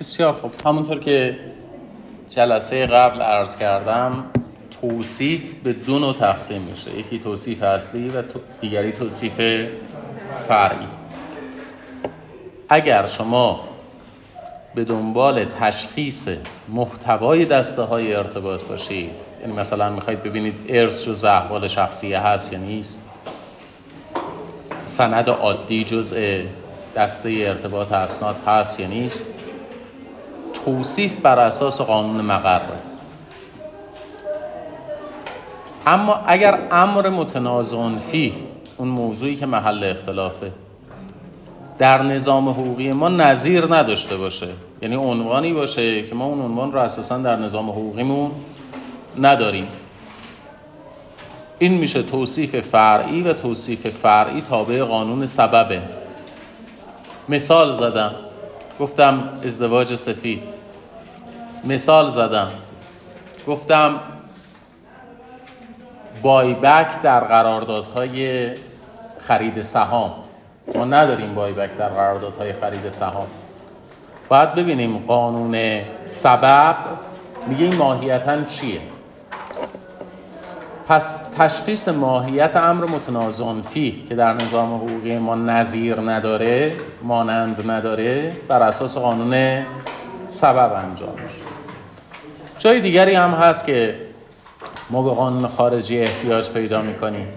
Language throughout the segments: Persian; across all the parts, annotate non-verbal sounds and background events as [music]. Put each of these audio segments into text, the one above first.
بسیار خوب. همونطور که جلسه قبل عرض کردم توصیف به دو نوع تقسیم میشه. یکی توصیف اصلی و دیگری توصیف فرعی. اگر شما به دنبال تشخیص محتوای دسته های ارتباط باشید یعنی مثلا می‌خواید ببینید ارث جز احوال شخصیه هست یا نیست سند عادی جزء دسته ارتباط اسناد هست یا نیست توصیف بر اساس قانون مقره. اما اگر امر متنازع فی اون موضوعی که محل اختلافه در نظام حقوقی ما نظیر نداشته باشه. یعنی عنوانی باشه که ما اون عنوان رو اساسا در نظام حقوقیمون نداریم. این میشه توصیف فرعی و توصیف فرعی تابع قانون سببه. مثال زدم. گفتم ازدواج سفید. مثال زدم. گفتم بایبک در قراردادهای خرید سهام. ما نداریم بایبک در قراردادهای خرید سهام. باید ببینیم قانون سبب میگه این ماهیتا چیه. پس تشخیص ماهیت امر متنازع فیه که در نظام حقوقی ما نظیر نداره مانند نداره بر اساس قانون سبب انجام میشه جای دیگری هم هست که ما به قانون خارجی احتیاج پیدا می‌کنیم.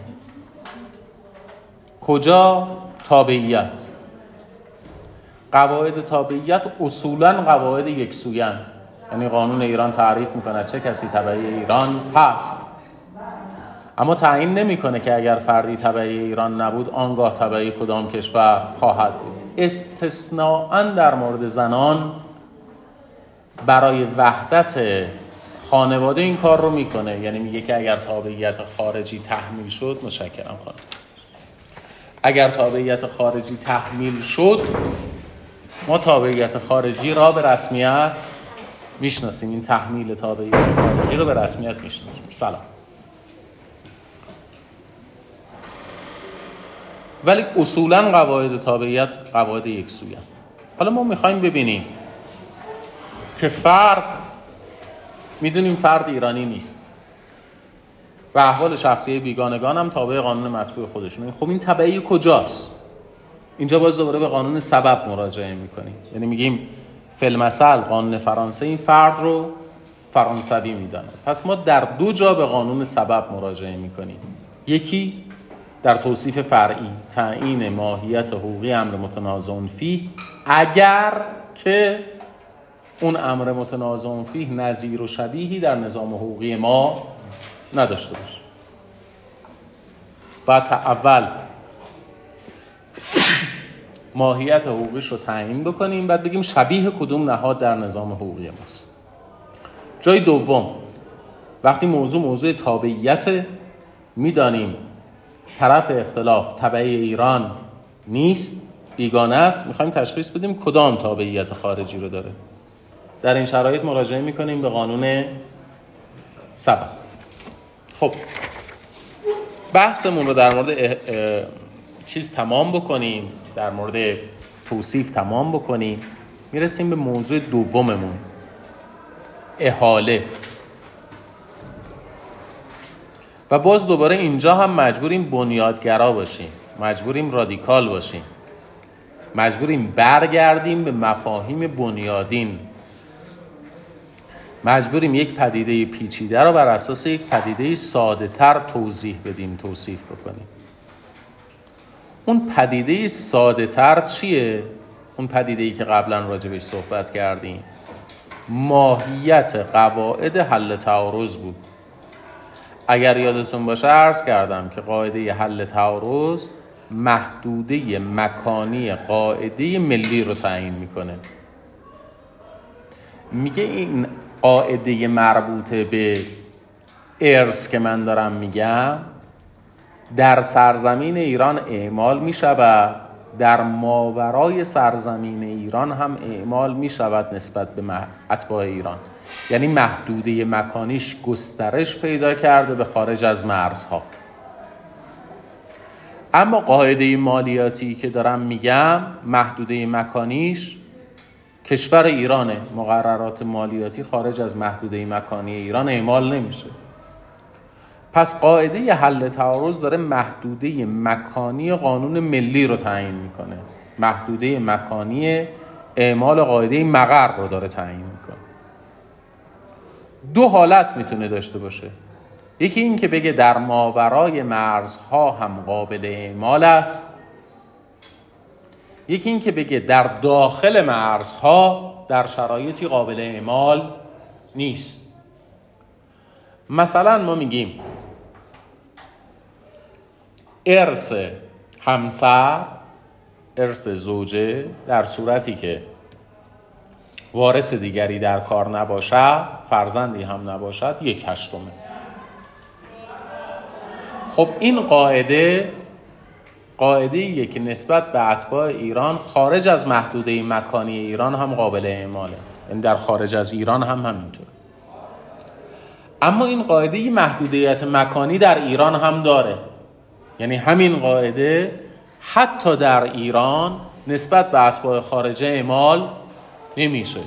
کجا؟ تابعیت. قواعد تابعیت اصولا قواعد یکسویان. یعنی قانون ایران تعریف می‌کنه چه کسی تبعی ایران هست. اما تعیین نمی‌کنه که اگر فردی تبعی ایران نبود آنگاه تبعی کدام کشور خواهد بود. استثناء در مورد زنان برای وحدت خانواده این کار رو می‌کنه. یعنی میگه که اگر تابعیت خارجی تحمیل شد مشکرم خانم. اگر تابعیت خارجی تحمیل شد ما تابعیت خارجی را به رسمیت می‌شناسیم. این تحمیل تابعیت خارجی رو به رسمیت می‌شناسیم. سلام. ولی اصولا قواعد تابعیت قواعد یکسویه. حالا ما می‌خوایم ببینیم که فرد می‌دونیم فرد ایرانی نیست. و احوال شخصی بیگانگان هم تابع قانون مطبوع خودشون خب این تبعی کجاست؟ اینجا باز دوباره به قانون سبب مراجعه می‌کنیم. یعنی میگیم فلمسل قانون فرانسه این فرد رو فرانسوی میدانه پس ما در دو جا به قانون سبب مراجعه می‌کنیم. یکی در توصیف فرعی تعیین ماهیت حقوقی امر متنازع فیه اگر که اون امر متنازع فیه نظیر و شبیهی در نظام حقوقی ما نداشته باشه. بعد اول ماهیت حقوقیش رو تعیین بکنیم بعد بگیم شبیه کدوم نهاد در نظام حقوقی ماست. جای دوم وقتی موضوع موضوع تابعیت می‌دانیم طرف اختلاف تبعی ایران نیست بیگانه است می‌خوایم تشخیص بدیم کدام تابعیت خارجی رو داره. در این شرایط مراجعه می‌کنیم به قانون سبب خب. بحثمون رو در مورد چیز تمام بکنیم در مورد توصیف تمام بکنیم. می‌رسیم به موضوع دوممون. احاله. و باز دوباره اینجا هم مجبوریم بنیادگرا باشیم. مجبوریم رادیکال باشیم. مجبوریم برگردیم به مفاهیم بنیادین. مجبوریم یک پدیده پیچیده رو بر اساس یک پدیده ساده تر توضیح بدیم توصیف بکنیم. اون پدیده ساده تر چیه؟ اون پدیده ای که قبلا راجبش صحبت کردیم. ماهیت قواعد حل تعارض بود. اگر یادتون باشه عرض کردم که قاعده حل تعارض محدوده مکانی قاعده ملی رو تعیین می‌کنه. میگه این قاعده مربوط به ارث که من دارم میگم در سرزمین ایران اعمال می شود در ماورای سرزمین ایران هم اعمال می شود نسبت به اتباع ایران. یعنی محدوده مکانیش گسترش پیدا کرده به خارج از مرزها. اما قاعده مالیاتی که دارم میگم محدوده مکانیش کشور ایرانه مقررات مالیاتی خارج از محدوده مکانی ایران اعمال نمیشه. پس قاعده حل تعارض داره محدوده مکانی قانون ملی رو تعیین می‌کنه. محدوده مکانی اعمال قاعده مقر رو داره تعیین می‌کنه. دو حالت می‌تونه داشته باشه. یکی این که بگه در ماورای مرزها هم قابل اعمال است. یکی این که بگه در داخل مرزها در شرایطی قابل اعمال نیست. مثلا ما میگیم ارث همسر ارث زوجه در صورتی که وارث دیگری در کار نباشد فرزندی هم نباشد یک هشتمه. خب این قاعده قاعده یک نسبت به اتباع ایران خارج از محدوده مکانی ایران هم قابل اعماله. یعنی در خارج از ایران هم همینطور. اما این قاعده محدودیت مکانی در ایران هم داره. یعنی همین قاعده حتی در ایران نسبت به اتباع خارجه اعمال نمیشه.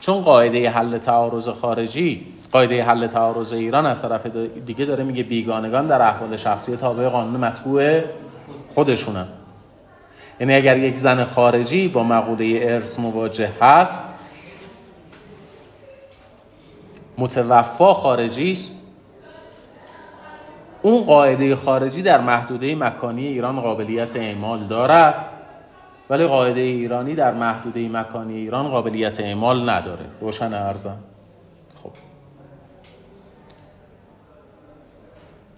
چون قاعده حل تعارض خارجی قاعده حل تعارض ایران از طرف دیگه داره میگه بیگانگان در احوال شخصی تابع قانون مطبوع خودشونن یعنی اگر یک زن خارجی با مقوله ارث مواجه هست متوفا خارجی است اون قاعده خارجی در محدوده مکانی ایران قابلیت اعمال دارد ولی قاعده ایرانی در محدوده مکانی ایران قابلیت اعمال نداره. روشن ارزم. خب.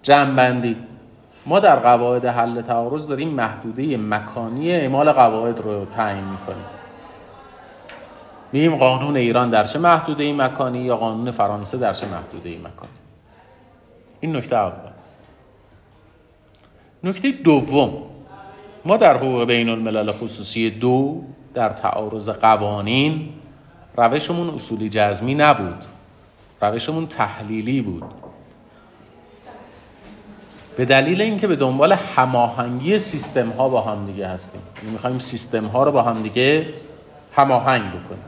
جنبندی ما در قواعد حل تعارض داریم محدوده مکانی اعمال قواعد رو تعیین می‌کنیم. میگیم قانون ایران در چه محدوده مکانی یا قانون فرانسه در چه محدوده مکانی؟ این نکته اول. نکته دوم. ما در حقوق بین الملل خصوصی دو در تعارض قوانین روشمون اصولی جزمی نبود. روشمون تحلیلی بود. به دلیل اینکه به دنبال هماهنگی سیستم ها با هم دیگه هستیم. یعنی می‌خوایم سیستم ها رو با هم دیگه هماهنگ بکنیم.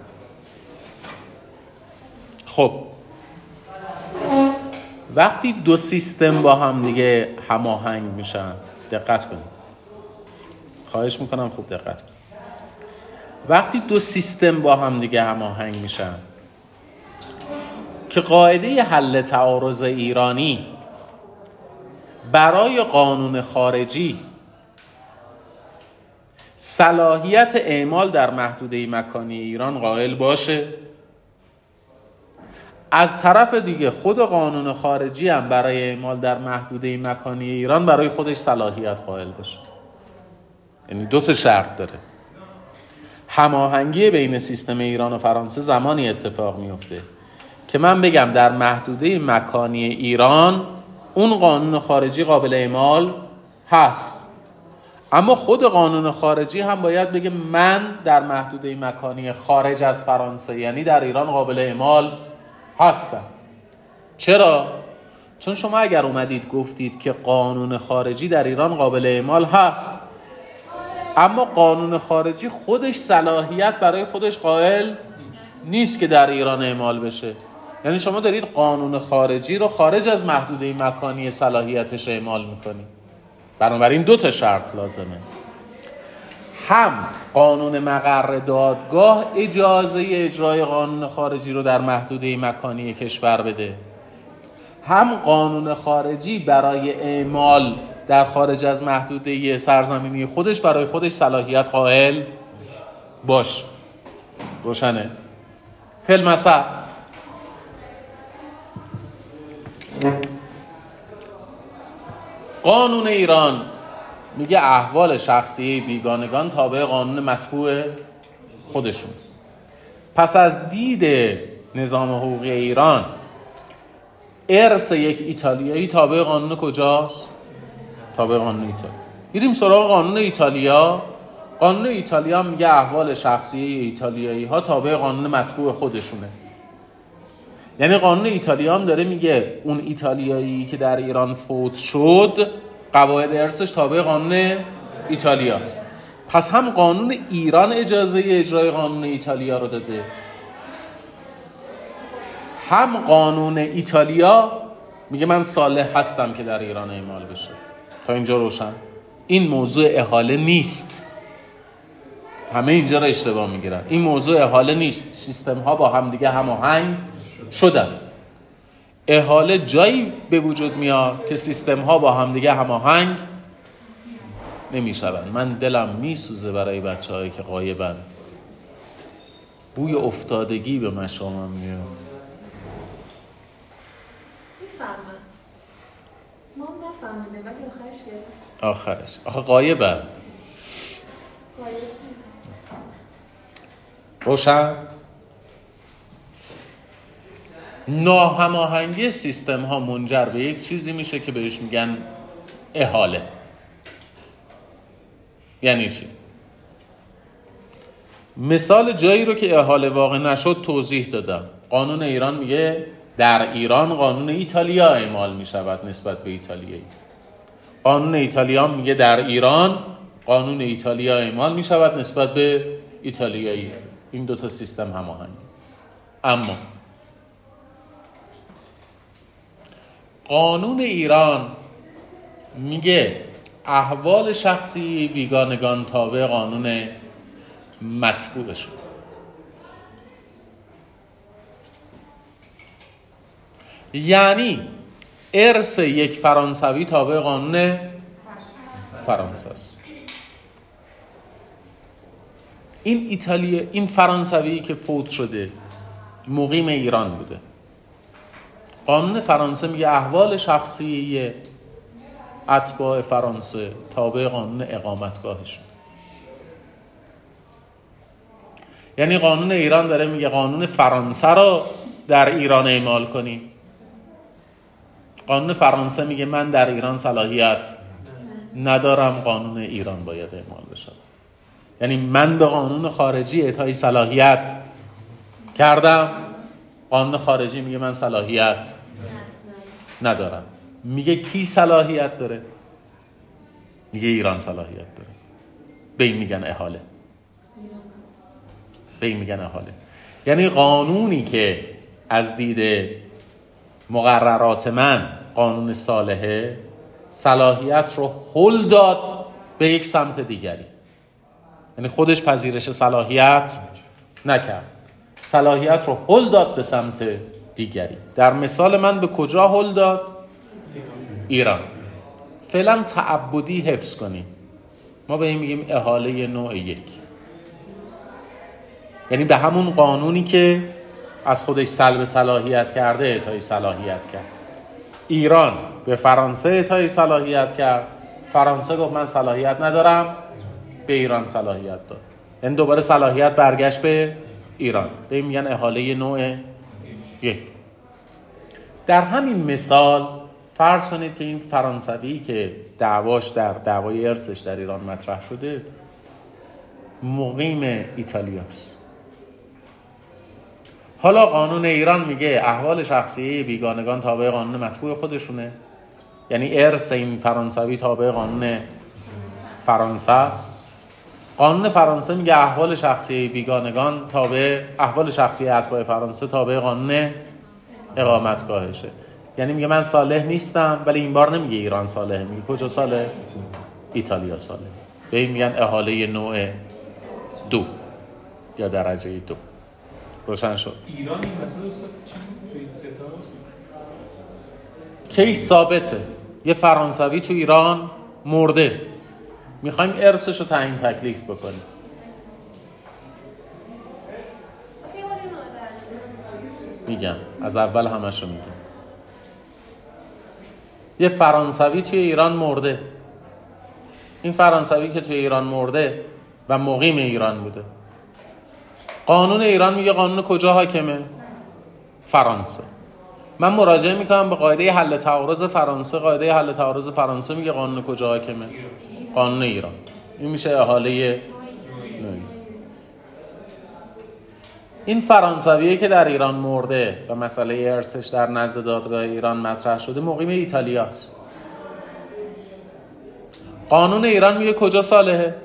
خب. وقتی دو سیستم با هم دیگه هماهنگ میشن دقت کنید. خواهش می‌کنم خوب دقت کنید. وقتی دو سیستم با هم دیگه هماهنگ میشن که قاعده حل تعارض ایرانی برای قانون خارجی. صلاحیت اعمال در محدوده مکانی ایران قائل باشه. از طرف دیگه خود قانون خارجی هم برای اعمال در محدوده مکانی ایران برای خودش صلاحیت قائل باشه. یعنی دو تا شرط داره. هماهنگی بین سیستم ایران و فرانسه زمانی اتفاق میفته که من بگم در محدوده مکانی ایران اون قانون خارجی قابل اعمال هست. اما خود قانون خارجی هم باید بگه من در محدوده مکانی خارج از فرانسه یعنی در ایران قابل اعمال هستم. چرا؟ چون شما اگر اومدید گفتید که قانون خارجی در ایران قابل اعمال هست اما قانون خارجی خودش صلاحیت برای خودش قائل نیست که در ایران اعمال بشه. یعنی شما دارید قانون خارجی رو خارج از محدوده مکانی صلاحیتش اعمال می‌کنید. بنابراین دو تا شرط لازمه. هم قانون مقر دادگاه اجازه اجرای قانون خارجی رو در محدوده مکانی کشور بده. هم قانون خارجی برای اعمال در خارج از محدوده سرزمینی خودش برای خودش صلاحیت قائل باش. روشنه. فیلم قانون ایران میگه احوال شخصی بیگانگان تابع قانون مطبوع خودشون. پس از دید نظام حقوقی ایران ارث یک ایتالیایی تابع قانون کجاست؟ تابع قانون ایتالیا. میریم سراغ قانون ایتالیا. قانون ایتالیا میگه احوال شخصی ایتالیایی ها تابع قانون مطبوع خودشونه. یعنی قانون ایتالیا هم داره میگه اون ایتالیایی که در ایران فوت شد قواعد ارثش تابع قانون ایتالیا پس هم قانون ایران اجازه اجرای قانون ایتالیا رو داده. هم قانون ایتالیا میگه من صالح هستم که در ایران اعمال بشه. تا اینجا روشن. این موضوع احاله نیست. همه اینجا رو اشتباه می‌گیرن. این موضوع احاله نیست. سیستم ها با همدیگه هماهنگ شدن. احاله جایی به وجود میاد که سیستم ها با همدیگه هماهنگ نمی‌شوند. من دلم میسوزه برای بچه هایی که قایبن بوی افتادگی به مشامم میاد. ما نفهمیده ولی آخرش آخرش. آخه قایبن روشن؟ ناهماهنگی سیستم ها منجر به یک چیزی میشه که بهش میگن احاله. یعنی چی؟ مثال جایی رو که احاله واقع نشد توضیح دادم. قانون ایران میگه در ایران قانون ایتالیا اعمال می‌شود نسبت به ایتالیایی. قانون ایتالیا میگه در ایران قانون ایتالیا اعمال می‌شود نسبت به ایتالیایی. این دوتا سیستم هماهنگ اما قانون ایران میگه احوال شخصی بیگانگان تابع قانون مطبوع شد یعنی ارث یک فرانسوی تابع قانون فرانسه است. این ایتالیا این فرانسوی که فوت شده مقیم ایران بوده. قانون فرانسه میگه احوال شخصی اتباع فرانسه تابع قانون اقامتگاهشون یعنی قانون ایران داره میگه قانون فرانسه رو در ایران اعمال کنی. قانون فرانسه میگه من در ایران صلاحیت ندارم قانون ایران باید اعمال بشه. یعنی من به قانون خارجی اعطای صلاحیت کردم. قانون خارجی میگه من صلاحیت ندارم. میگه کی صلاحیت داره؟ میگه ایران صلاحیت داره. به این میگن احاله به این میگن احاله یعنی قانونی که از دید مقررات من قانون صالحه صلاحیت رو حل داد به یک سمت دیگری. یعنی خودش پذیرش صلاحیت نکرد. صلاحیت رو حل داد به سمت دیگری. در مثال من به کجا حل داد؟ ایران. فعلا تعبدی حفظ کنیم. ما به این میگیم احاله نوع یک. یعنی به همون قانونی که از خودش سلب صلاحیت کرده اعطای صلاحیت کرد. ایران به فرانسه اعطای صلاحیت کرد. فرانسه گفت من صلاحیت ندارم. به ایران صلاحیت داد. این دوباره صلاحیت برگشت به ایران. به میگن احاله نوع یک. در همین مثال فرض کنید که این فرانسوی که دعواش در دعوای ارسش در ایران مطرح شده مقیم ایتالیاست. حالا قانون ایران میگه احوال شخصی بیگانگان تابع قانون مطبوع خودشونه. یعنی ارث این فرانسوی تابع قانون فرانسه است. قانون فرانسه میگه احوال شخصی بیگانگان تابع احوال شخصی اتباع فرانسه تابع قانون اقامتگاهشه. یعنی میگه من صالح نیستم ولی این بار نمیگه ایران صالحه میگه کجا صالح؟ ایتالیا صالح. به این میگن احاله نوع دو یا درجه دو. روشن شد. ایران این مسئله تو این ستا کی ثابته. یه فرانسوی تو ایران مرده. می‌خوایم ارثش رو تعیین تکلیف بکنیم. میگم از اول همش رو میگم. یه فرانسوی توی ایران مرده. این فرانسوی که توی ایران مرده و مقیم ایران بوده. قانون ایران میگه قانون کجا حاکمه؟ فرانسه. من مراجعه می‌کنم به قاعده حل تعارض فرانسه. قاعده حل تعارض فرانسه میگه قانون کجا حاکمه؟ قانون ایران. این میشه احاله این فرانسویه که در ایران مرده و مسئله ارسش در نزد دادگاه ایران مطرح شده مقیم ایتالیاست. قانون ایران میگه کجا صالحه؟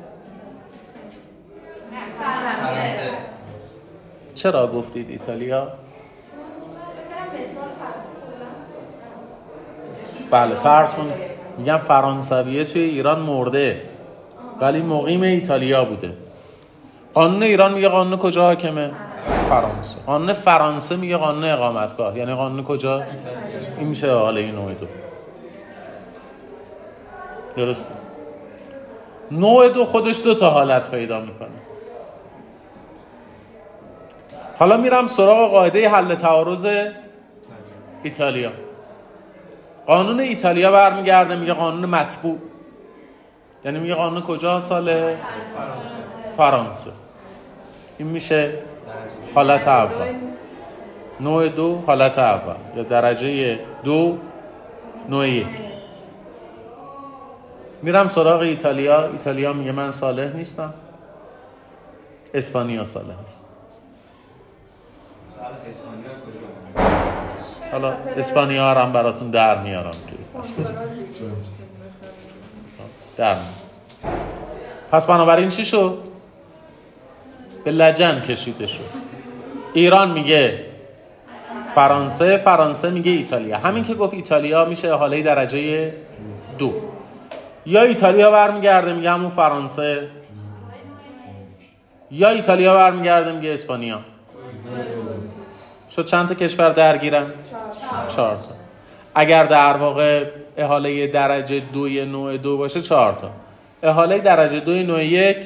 چرا گفتید ایتالیا؟ بله فرض کنید. میگم فرانسویه توی ایران مرده. ولی مقیم ایتالیا بوده. قانون ایران میگه قانون کجا حاکمه؟ فرانسه. قانون فرانسه میگه قانون اقامتگاه. یعنی قانون کجا؟ این میشه حالا این نوع دو. درست. نوع دو خودش دو تا حالت پیدا می‌کنه. حالا میرم سراغ قاعده حل تعارض ایتالیا. قانون ایتالیا برمیگرده میگه قانون مطبوع. یعنی میگه قانون کجا؟ سال فرانسه. این میشه حالت اول. نوع دو حالت اول. یا درجه دو نوع یک. میرم سراغ ایتالیا. ایتالیا میگه من صالح نیستم. اسپانیا صالح است اسپانیا کجا؟ حالا اسپانیا هم براتون در میارم توی. در. پس بنابراین چی شد؟ به لجن کشیده شد. ایران میگه فرانسه فرانسه میگه ایتالیا. همین که گفت ایتالیا میشه حاله درجه دو. یا ایتالیا برمیگرده میگه همون فرانسه. یا ایتالیا برمیگرده میگه اسپانیا. شد چند تا کشور درگیرن؟ چهار تا. اگر در واقع احاله درجه دوی نوع دو باشه چهار تا. احاله درجه دوی نوع یک؟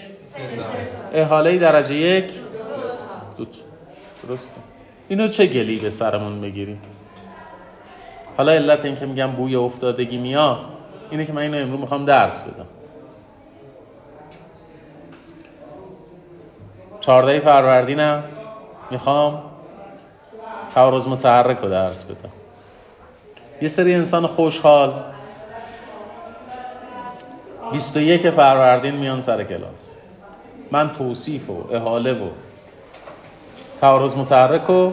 احاله درجه یک؟ دو تا. درسته. اینو چه گلی به سرمون بگیریم؟ حالا علت این که میگم بوی افتادگی میاد اینه که من اینو امروز می‌خوام درس بدم. چهارده فروردینم. می‌خوام تعارض متحرک رو درس بدم یه سری انسان خوشحال. 21 فروردین میان سر کلاس. من توصیف و احاله و تعارض متحرک رو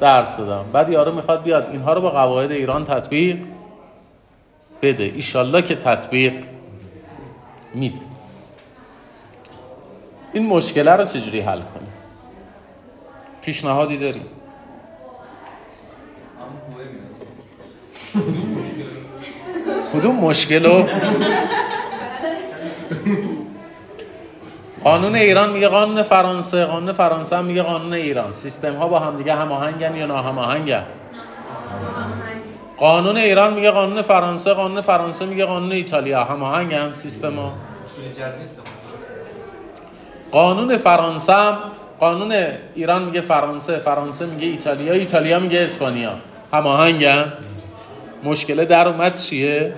درس دادم. بعد یارو می‌خواد بیاد. اینها رو با قواعد ایران تطبیق بده. ایشالله که تطبیق میده. این مشکله رو چجوری حل کنیم؟ پیشنهادی داریم هم هوه میاد کدوم مشکل رو؟ قانون ایران میگه قانون فرانسه قانون فرانسه هم میگه قانون ایران. سیستم ها با هم دیگه هماهنگن یا ناهماهنگن؟ قانون ایران میگه قانون فرانسه قانون فرانسه میگه قانون ایتالیا. هماهنگن سیستم ها قانون فرانسه هم قانون ایران میگه فرانسه فرانسه میگه ایتالیا ایتالیا میگه اسپانیا. هماهنگن. مشکل در اومد چیه؟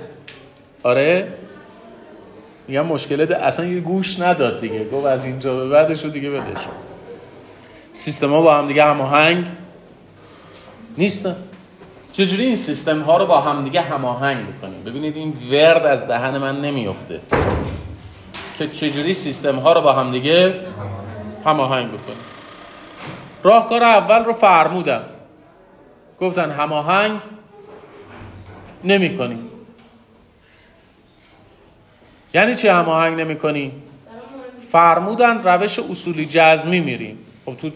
آره؟ میگم مشکل در- اصلا یه گوش نداد دیگه. گفت از اینجا به بعدش رو دیگه بدش سیستم ها با هم دیگه هماهنگ. نیستن چجوری این سیستم ها رو با هم دیگه هماهنگ بکنیم ببینید این ورد از دهن من نمیفته که چجوری سیستم ها رو با هم دیگه هماهنگ بکنیم راهکار اول رو فرمودن. گفتن هماهنگ نمی کنیم یعنی چی هماهنگ نمی کنیم فرمودن روش اصولی جزمی میریم. خب تو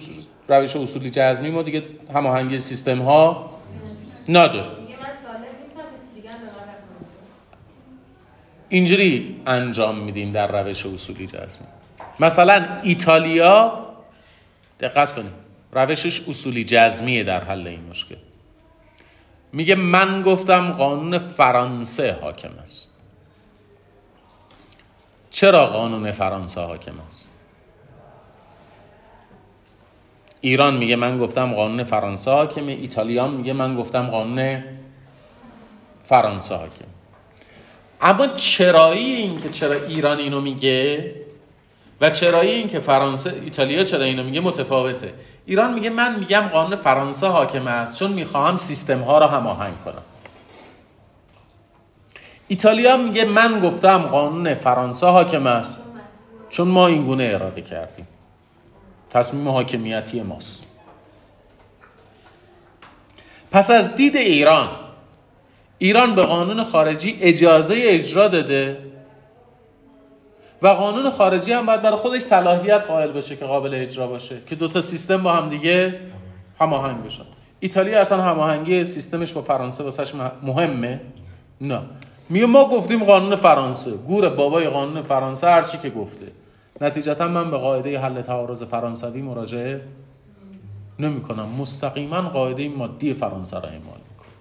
روش اصولی جزمی ما دیگه هماهنگی سیستم ها نکنه. اینجوری انجام میدیم در روش اصولی جزمی. مثلا ایتالیا دقت کنید روشش اصولی جزمیه در حل این مشکل. میگه من گفتم قانون فرانسه حاکم است. چرا قانون فرانسه حاکم است؟ ایران میگه من گفتم قانون فرانسه حاکمه ایتالیا میگه من گفتم قانون فرانسه حاکم. اما چرایی این که چرا ایران اینو میگه و چرایی این که فرانسه ایتالیا چرا اینو میگه متفاوته. ایران میگه من میگم قانون فرانسه حاکم است چون می‌خواهم سیستم ها رو هماهنگ کنم. ایتالیا میگه من گفتم قانون فرانسه حاکم است. چون ما این گونه اراده کردیم. تصمیم حاکمیتی ماست. پس از دید ایران ایران به قانون خارجی اجازه اجرا داده و قانون خارجی هم باید برای خودش صلاحیت قائل بشه که قابل اجرا باشه که دو تا سیستم با هم دیگه هماهنگ بشن. ایتالیا اصلا هماهنگی سیستمش با فرانسه واسش مهمه؟ نه. میگه ما گفتیم قانون فرانسه. گور بابای قانون فرانسه هر چی که گفته. نتیجتا من به قاعده حل تعارض فرانسوی مراجعه نمی کنم مستقیما قاعده مادی فرانسه را اعمال می‌کنم.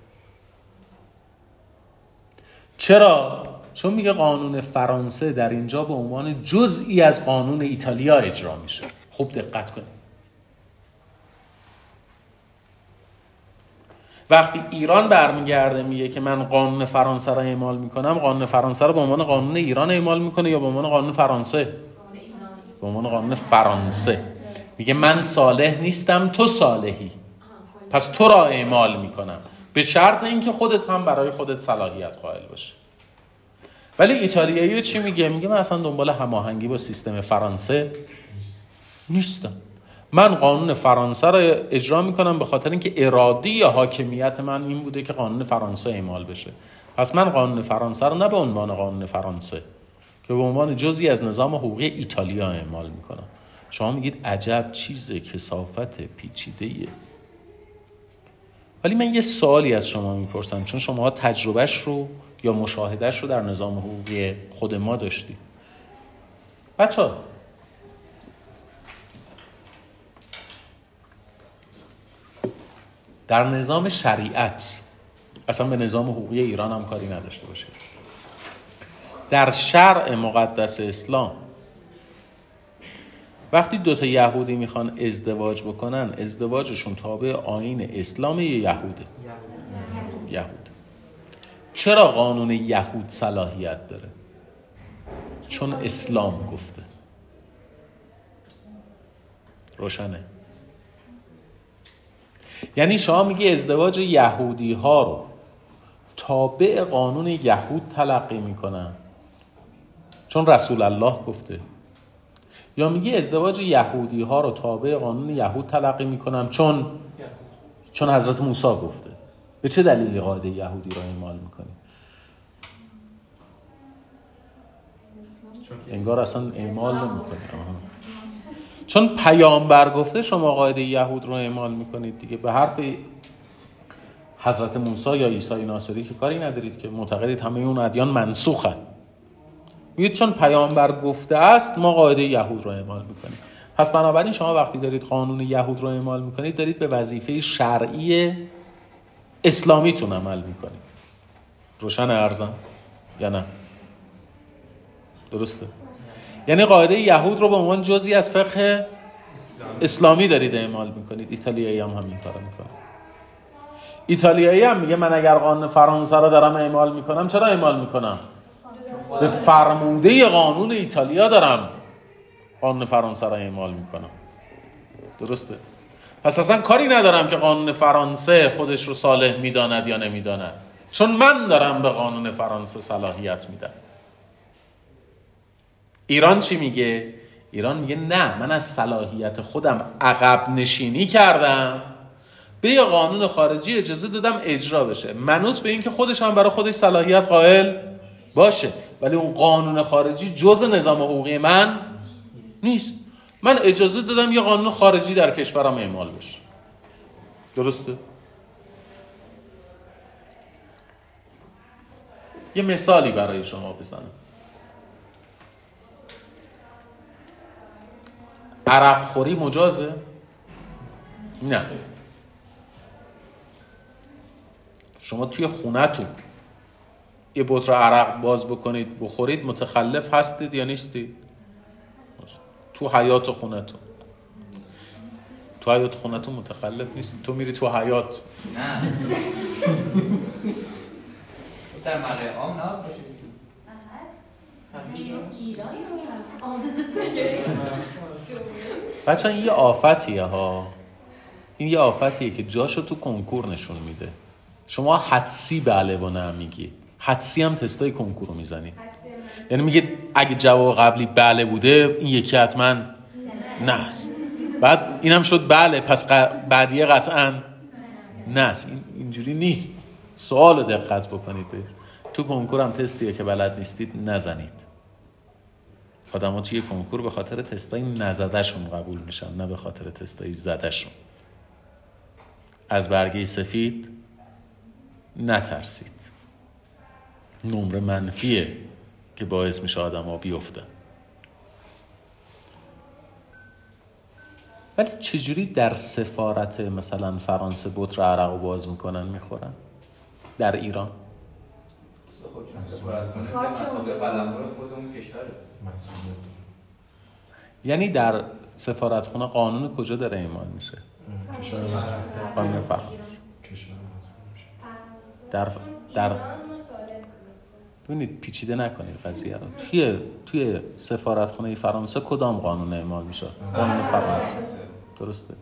چرا؟ چون میگه قانون فرانسه در اینجا به عنوان جزئی از قانون ایتالیا اجرا میشه. خوب دقت کنید. وقتی ایران برمیگرده میگه که من قانون فرانسه را اعمال می‌کنم قانون فرانسه را به عنوان قانون ایران اعمال می‌کنه یا به عنوان قانون فرانسه؟ به عنوان قانون فرانسه. میگه من صالح نیستم تو صالحی. پس تو را اعمال می‌کنم. به شرط اینکه خودت هم برای خودت صلاحیت قائل باشی. ولی ایتالیایی چی میگه؟ میگه من اصلا دنبال هماهنگی با سیستم فرانسه نیستم. من قانون فرانسه را اجرا می‌کنم به خاطر اینکه ارادی یا حاکمیت من این بوده که قانون فرانسه اعمال بشه. پس من قانون فرانسه رو نه به عنوان قانون فرانسه که به عنوان جزی از نظام حقوقی ایتالیا اعمال می‌کنم. شما میگید عجب چیزه کسافت پیچیده ولی من یه سوالی از شما می‌پرسم چون شما تجربهش رو یا مشاهدهش رو در نظام حقوقی خود ما داشتید. بچه در نظام شریعت اصلا به نظام حقوقی ایران هم کاری نداشته باشه. در شرع مقدس اسلام وقتی دوتا یهودی می‌خوان ازدواج بکنن ازدواجشون تابع آین اسلام یا یهوده. یهود. چرا قانون یهود صلاحیت داره؟ چون اسلام گفته. روشنه. یعنی شما میگی ازدواج یهودی ها رو. تابع قانون یهود تلقی می‌کنن. چون رسول الله گفته. یا میگی ازدواج یهودی ها رو تابع قانون یهود تلقی می‌کنم چون؟ چون حضرت موسی گفته. به چه دلیلی قاعده یهودی رو اعمال می‌کنی؟ انگار اصلا اعمال نمی‌کنی چون پیامبر گفته شما قاعده یهود رو اعمال می‌کنید دیگه. به حرف حضرت موسی یا عیسی ناصری که کاری ندارید که معتقدید همه اون ادیان منسوخن. میگید چون پیامبر گفته است ما قاعده یهود رو اعمال می‌کنیم. پس بنابراین شما وقتی دارید قانون یهود رو اعمال می‌کنید دارید به وظیفه شرعی اسلامیتون عمل می‌کنید. روشن ارزم یا نه؟ درسته؟ یعنی قاعده یهود رو به عنوان جزی از فقه اسلامی دارید اعمال می‌کنید. ایتالیایی هم همین کارو می‌کنه ایتالیایی هم میگه من اگر قانون فرانسه رو دارم اعمال می‌کنم چرا اعمال می‌کنم؟ به فرموده قانون ایتالیا دارم. قانون فرانسه را اعمال می‌کنم. درسته؟ پس اصلا کاری ندارم که قانون فرانسه خودش رو صالح می‌داند یا نمی‌داند. چون من دارم به قانون فرانسه صلاحیت میدم. ایران چی میگه؟ ایران میگه نه من از صلاحیت خودم عقب نشینی کردم. به یه قانون خارجی اجازه دادم اجرا بشه. منوط به اینکه خودش هم برای خودش صلاحیت قائل باشه. ولی اون قانون خارجی جز نظام حقوقی من نیست. من اجازه دادم یه قانون خارجی در کشورم اعمال بشه. درسته؟ یه مثالی برای شما بزنم. عرق خوری مجازه؟ نه. شما توی خونتون یه بطر عرق باز بکنید بخورید متخلف هستید یا نیستید تو حیات خونتون. تو حیات خونتون متخلف نیست تو میری تو حیات. نه. در عام نه [laughs] بچه این یه آفتیه ها. این یه آفتیه که جاشو تو کنکور نشون میده. شما حدسی بله و نه میگی. حدسی هم تستای کنکور رو می‌زنی. یعنی میگه اگه جواب قبلی بله بوده این یکی حتما نه. است. بعد اینم شد بله پس بعدیه قطعا نه است. این اینجوری نیست. سوال رو دقت بکنید. تو کنکور هم تستیه که بلد نیستید نزنید. آدما توی کنکور به خاطر تستای نزدهشون قبول میشن نه به خاطر تستای زدهشون. از برگه سفید نترسید. نمره منفیه که باعث میشه آدم ها بیفتن. ولی چجوری در سفارت مثلا فرانسه بطر عرق باز می‌کنن می‌خورن؟ در ایران؟ خودشون سفارت کنه. خاک مسابقه اونجا. قلمرو خود اون کشوره یعنی در سفارتخونه قانون کجا داره اعمال میشه؟ کشور قانون فرانسه در در ببینید پیچیده نکنید قضیه رو. توی توی سفارتخونه فرانسه کدام قانون اعمال میشه؟ قانون فرانسه. درسته.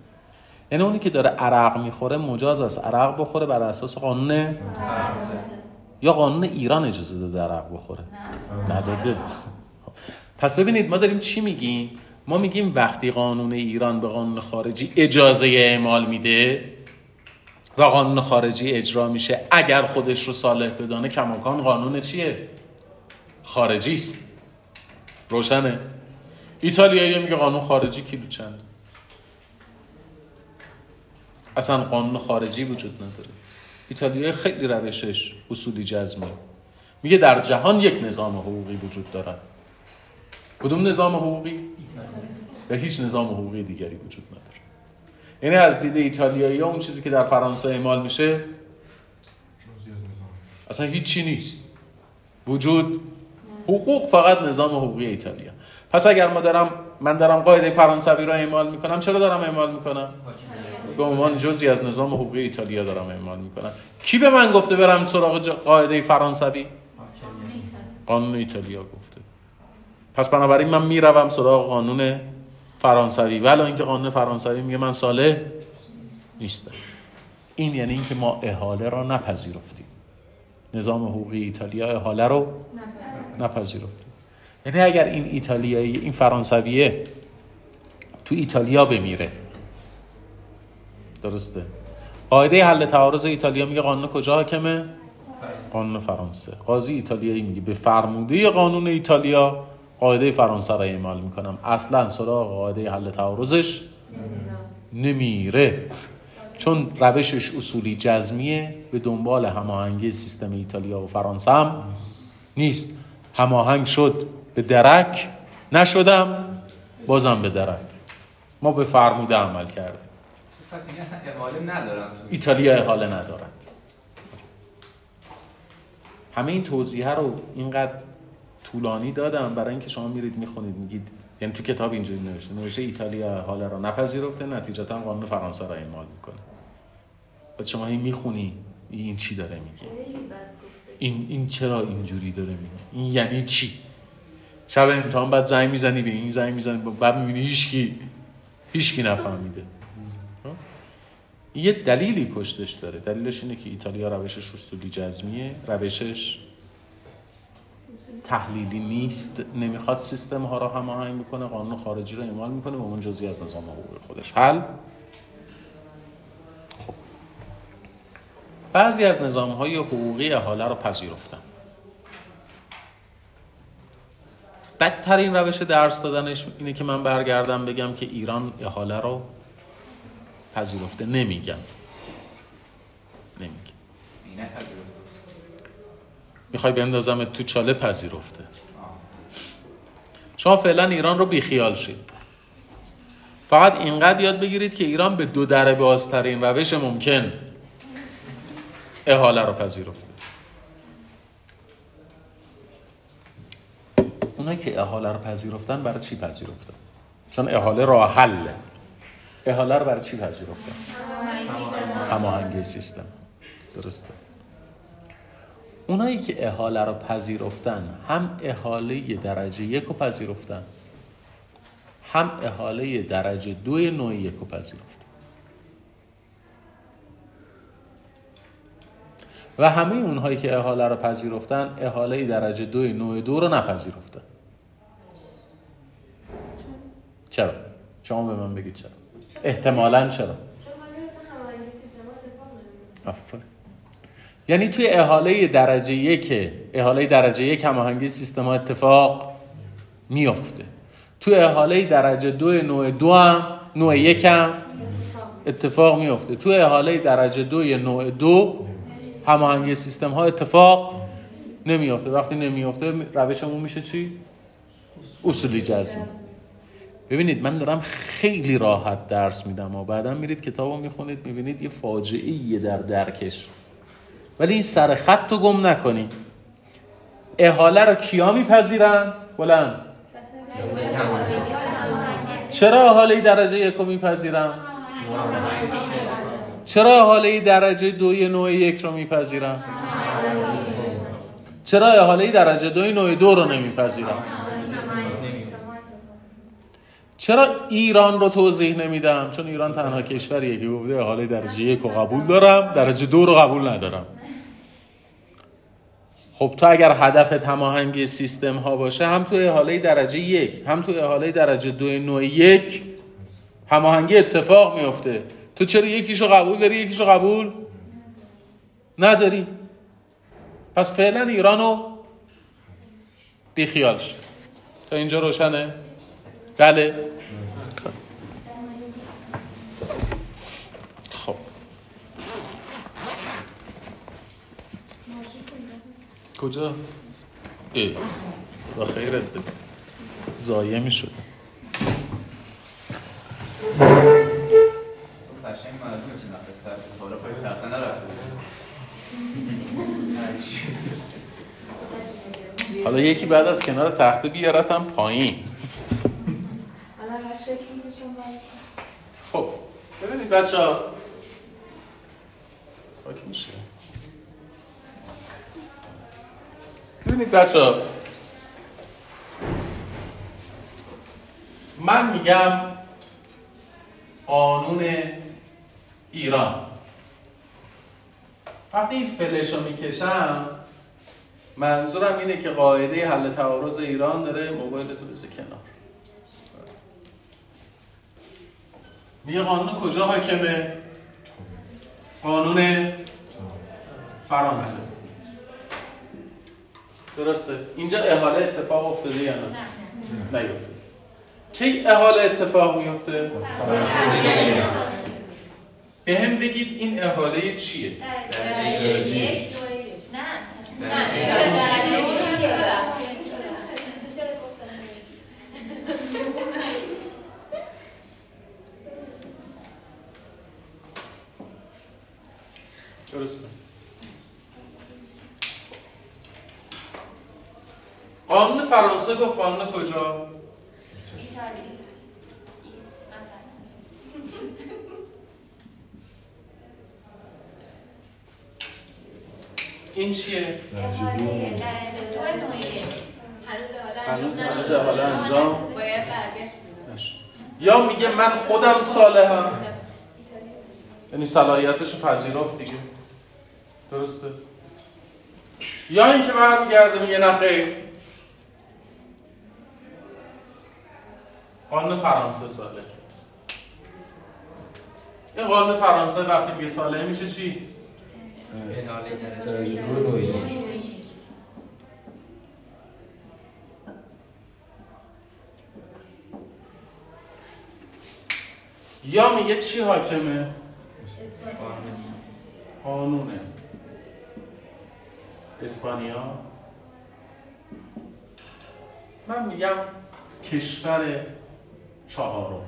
یعنی اونی که داره عرق می‌خوره مجاز است عرق بخوره بر اساس قانون یا قانون ایران اجازه داده عرق بخوره؟ نداده. پس ببینید ما داریم چی میگیم؟ ما میگیم وقتی قانون ایران به قانون خارجی اجازه اعمال میده و قانون خارجی اجرا میشه اگر خودش رو صالح بدانه کماکان قانون چیه؟ خارجی است. روشنه. ایتالیایی میگه قانون خارجی کیلو چند اصلا قانون خارجی وجود نداره. ایتالیا خیلی روشش اصولی جزمه میگه در جهان یک نظام حقوقی وجود دارد. کدوم نظام حقوقی؟ و هیچ نظام حقوقی دیگری وجود نداره. یعنی از دید ایتالیایی ها اون چیزی که در فرانسه اعمال میشه جزئی از نظام اصلا هیچی نیست. وجود حقوق فقط نظام حقوقی ایتالیا. پس اگر ما دارم من دارم قاعده فرانسوی رو اعمال می‌کنم چرا دارم اعمال می‌کنم؟ به عنوان جزئی از نظام حقوقی ایتالیا دارم اعمال می‌کنم. کی به من گفته برم سراغ قاعده فرانسوی؟ قانون ایتالیا گفته. پس بنابراین من می‌روم سراغ قانون فرانسوی. ولی اینکه قانون فرانسوی میگه من صالح نیستم. این یعنی اینکه ما احاله را نپذیرفتیم. نظام حقوقی ایتالیا احاله رو نپذیرفته یعنی اگر این ایتالیایی این فرانسویه تو ایتالیا بمیره درسته؟ قاعده حل تعارض ایتالیا میگه قانون کجا حاکمه؟ قانون فرانسه. قاضی ایتالیایی میگه. به فرموده قانون ایتالیا قاعده فرانسه را اعمال می‌کنم. اصلا سراغ قاعده حل تعارضش نمیره. چون روشش اصولی جزمیه به دنبال هماهنگی سیستم ایتالیا و فرانسه هم نیست. هماهنگ شد به درک نشدم بازم به درک. ما به فرموده عمل کردیم. پس این اصلا اقاله ندارن؟ تو ایتالیا احاله ندارد. همه این توضیح رو اینقدر طولانی دادم. برای اینکه شما میرید می‌خونید میگید یعنی تو کتاب اینجوری نوشته نوشته ایتالیا احاله را نپذیرفته نتیجتا قانون فرانسه را اعمال می‌کنه. بعد شما این می‌خونی این چی داره میگه؟ این این چرا اینجوری داره میگه؟ این یعنی چی؟ شب امتحان بعد زنگ می‌زنی به این زنگ می‌زنی بعد می‌بینی هیچکی هیچکی نفهمیده. یه دلیلی پشتش داره. دلیلش اینه که ایتالیا روشش اصولی جزمیه. روشش تحلیلی نیست نمی‌خواد سیستم ها را هماهنگ می‌کنه قانون خارجی رو اعمال می‌کنه به اون جزئی از نظام حقوقی خودش. حل؟ خب. بعضی از نظام های حقوقی احاله رو پذیرفتن. بدترین روش درس دادنش اینه که من برگردم بگم که ایران احاله رو پذیرفته. نمیگم نمیگم. می‌خوای بندازم تو چاله پذیرفته. شما فعلا ایران رو بیخیال شید. فقط اینقدر یاد بگیرید که ایران به دو در بازترین روش ممکن احاله رو پذیرفته. اونایی که احاله رو پذیرفتن برای چی پذیرفتن؟ چون احاله راه حله احاله رو برای چی پذیرفتن؟ هماهنگی سیستم. درسته. اونایی که احاله رو پذیرفتن هم احاله درجه یک رو پذیرفتن هم احاله درجه دو نوع یک رو پذیرفتن و همه اونهایی که احاله رو پذیرفتن احاله درجه دو نوع دو رو نپذیرفتن چرا؟ شما به من بگید چرا؟ احتمالا چرا؟ آفرین یعنی توی احاله درجه یک احاله درجه یک هماهنگی سیستم ها اتفاق میفته تو احاله درجه دو نوع دو هم نوع یک هم اتفاق میفته تو احاله درجه دوی نوع دو هماهنگی سیستم ها اتفاق نمیفته وقتی نمیفته روشمون میشه چی؟ اصولی جزم ببینید من دارم خیلی راحت درس میدم و بعدا میرید کتابو می‌خونید می‌بینید یه فاجعه در درکش. ولی این سر خط رو گم نکنی احاله رو کیا میپذیرن؟ بلند چرا احاله درجه یک رو میپذیرن؟ چرا احاله درجه دوی نوع یک رو میپذیرن؟ چرا احاله درجه دوی نوع دو رو نمیپذیرن؟ چرا ایران رو توضیح نمیدم؟ چون ایران تنها کشوریه که گفته احاله درجه یک رو قبول دارم درجه دو رو قبول ندارم خب تو اگر هدفت هماهنگی سیستم ها باشه هم تو احاله درجه یک هم تو احاله درجه دو نوع یک هماهنگی اتفاق میفته تو چرا یکیشو قبول داری یکیشو قبول نداری؟ پس فعلا ایرانو بیخیال شد تا اینجا روشنه؟ بله خب کجا؟ ای. با خیرت بده. زایه می نرفته حالا یکی بعد از کنار تخته بیارت هم پایین. خب ببینید بچه ها خاک میشه ببینید بچه من میگم قانون ایران. وقتی این فلش رو می‌کشم منظورم اینه که قاعده حل تعارض ایران داره موبایل تو بذار کنار. میگه قانون کجا حاکمه؟ قانون فرانسه. درسته اینجا احاله اتفاق افتاده یا نه؟ نیفته کی احاله اتفاق میفته؟ به هم بگید این احاله چیه؟ درجه درسته قانون فرانسه گفت قانون کجا؟ این چیه؟ هنوز حالا انجام باید برگشت. یا میگه من خودم صالحم یعنی صلاحیتش پذیرفت دیگه درسته یا اینکه برمیگرده میگه نه قانون فرانسه صالح این قانون فرانسه وقتی میگه صالح میشه چی؟ یا میگه چی حاکمه؟ قانون اسپانیا من میگم کشور چهارم.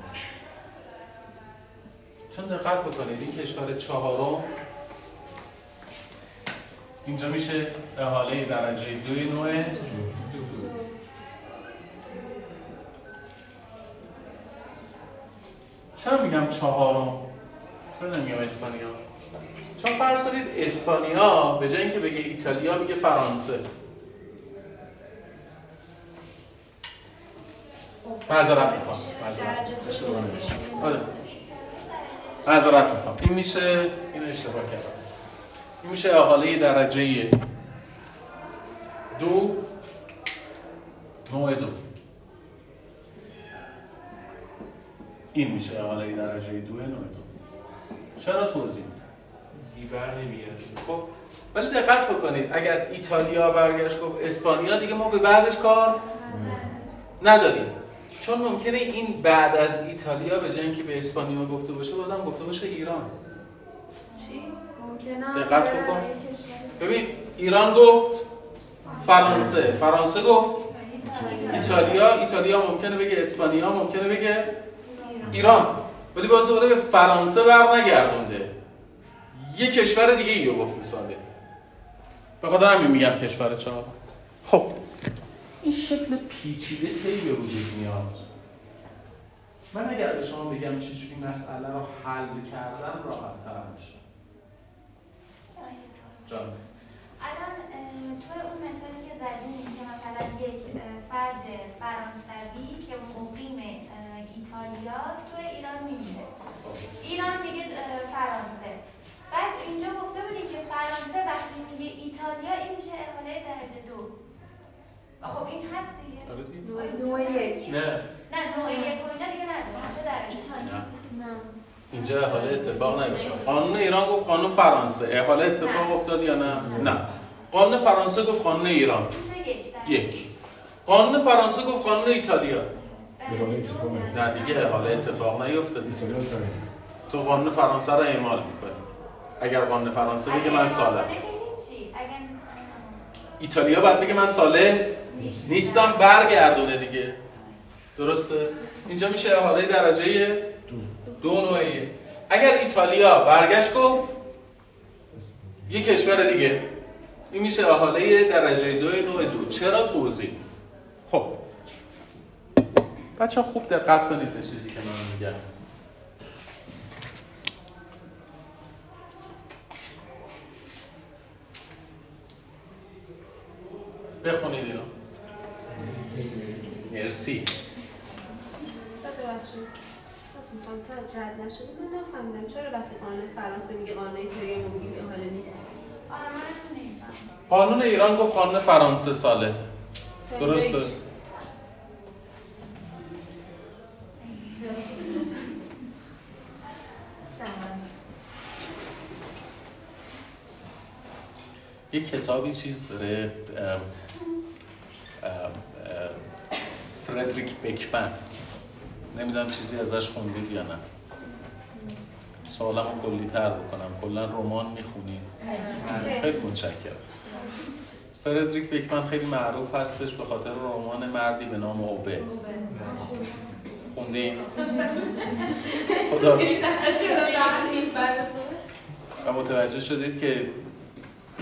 چون دقت بکنید این کشور چهارم اینجا میشه احاله درجه دوی نوع. چرا میگم چهارم؟ چرا نمیگم اسپانیا؟ چون فرض کنید اسپانیا به جای اینکه بگه ایتالیا میگه فرانسه. معذرت می‌خوام. معذرت. اشتباه نوشتم. آره. معذرت می‌خوام. این میشه این اشتباه کردم. این میشه احاله درجه دو. نوع دو. این میشه احاله درجه دو نوع دو. چرا توضیح دیور نمیاد. خب ولی دقت بکنید. اگر ایتالیا برگشت گفت اسپانیا دیگه ما به بعدش کار نداریم. چون ممکنه این بعد از ایتالیا به جای اینکه به اسپانیا گفته باشه بازم گفته باشه ایران. چی؟ ممکنه دقت برای بکن. ببین ایران گفت فرانسه. فرانسه گفت ایتالیا ایتالیا ممکنه بگه اسپانیا ممکنه بگه ایران. ولی باز دوباره به فرانسه بر نگردونده یه کشور دیگه ای رو گفته ساله به خاطر همین میگم کشور چهار. خب. این شکل پیچیده کی به وجود میاد. من اگر به شما بگم چجوری مسئله رو حل کردن راحت تر میشه. جان. الان توی اون مثالی که زدیم که مثلا یک فرد فرانسوی که مقیم ایتالیاست توی ایران میمیره ایران میگه فرانسه. بعد اینجا گفته بودیم که فرانسه وقتی میگه ایتالیا این میشه احاله درجه دو. خب این هست دیگه. آره دیگه. نوع یک. نه. نه نوع یک و اینا دیگه نداره همه در ایتالیا نه. نه. اینجا احاله اتفاق نیفتاد. قانون ایران گفت قانون فرانسه. احاله اتفاق افتاد یا نه؟ نه. قانون فرانسه گفت قانون ایران. یک قانون فرانسه گفت قانون ایتالیا. نه دیگه احاله اتفاق نیفتاد. تو قانون فرانسه رو اعمال می‌کنی. اگر قانون فرانسه بگه من سالم اگه هیچی. اگه ایتالیا باید بگه من ساله. نیستم برگردونه دیگه. درسته؟ اینجا میشه احاله درجه دو. دو نوعیه اگر ایتالیا برگشت گفت یه کشور دیگه. این میشه احاله درجه دو نوع دو. چرا توضیح؟ خب. بچه خوب دقت کنید به چیزی که من میگم. بخونید اینو. مرسی. رد نشده من نفهمیدم. چرا وقتی قانون فرانسه میگه قانون ایتالیا ما میگیم احاله نیست؟ قانون ایران گفت قانون فرانسه ساله. درسته؟ یه کتابی چیز داره فردریک بکمن نمی‌دونم چیزی ازش خوندید یا نه. سوالم رو کلی تر بکنم. کلا رمان می‌خونیم خیلی متشکرم. فردریک بکمن خیلی معروف هستش به خاطر رمان مردی به نام اوه. خوندین؟ [laughs] خدا. شکر. [laughs] و متوجه شدید که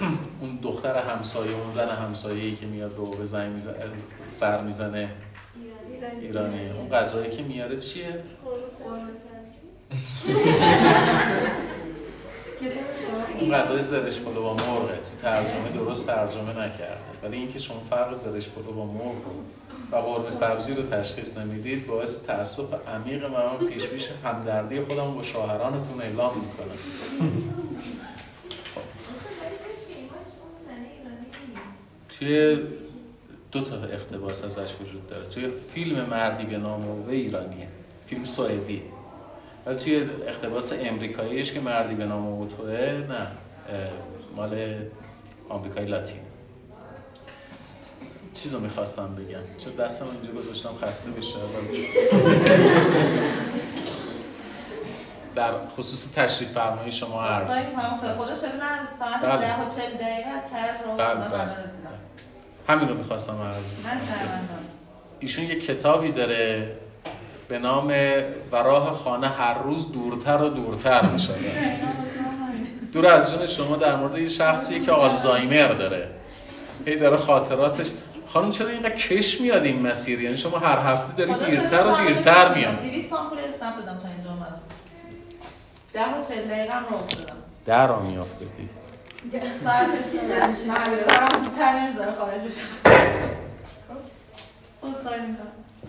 [clears throat] اون دختر همسایه اون زن همسایه‌ای که میاد به اوه زنگ سر می‌زنه. ایرانی اون غذایی که میاره چیه؟ اون غذای زرش پلو با مرغه. تو ترجمه درست ترجمه نکرده. ولی اینکه شما فرق زرش پلو با مرغ و قرمه سبزی رو تشخیص نمی‌دید باعث تاسف عمیق من پیش پیش همدردی خودم با شوهرانتون اعلام می‌کنم. توی دو تا اقتباس ازش وجود داره. توی فیلم مردی به نام اوه ایرانیه. فیلم سوئدی. ولی توی اقتباس امریکاییش که مردی به نام اوه توه نه. مال آمریکای لاتین. چیزو می‌خواستم بگم. چون دستم اینجا گذاشتم خسته بشه در خصوص تشریف فرمایی شما عرض خودش من از ساعت بله. ده و چل دقیقه از کرج رو بله، اومدم بله. الان رسیدم همین رو می‌خواستم عرض من بکنم ایشون یه کتابی داره به نام و راه خانه هر روز دورتر و دورتر می شود [laughs] دور از جون شما در مورد یه شخصیه که آلزایمر داره. هی داره خاطراتش. خانم چرا اینقدر کش میاد این مسیر؟ یعنی شما هر هفته داری دیرتر و دیرتر میاد. 200 سامپول اسنپ دادم تا اینجا اومدم. ده و چل دقیقه هم راه افتادم. در را میافتادی. [laughs]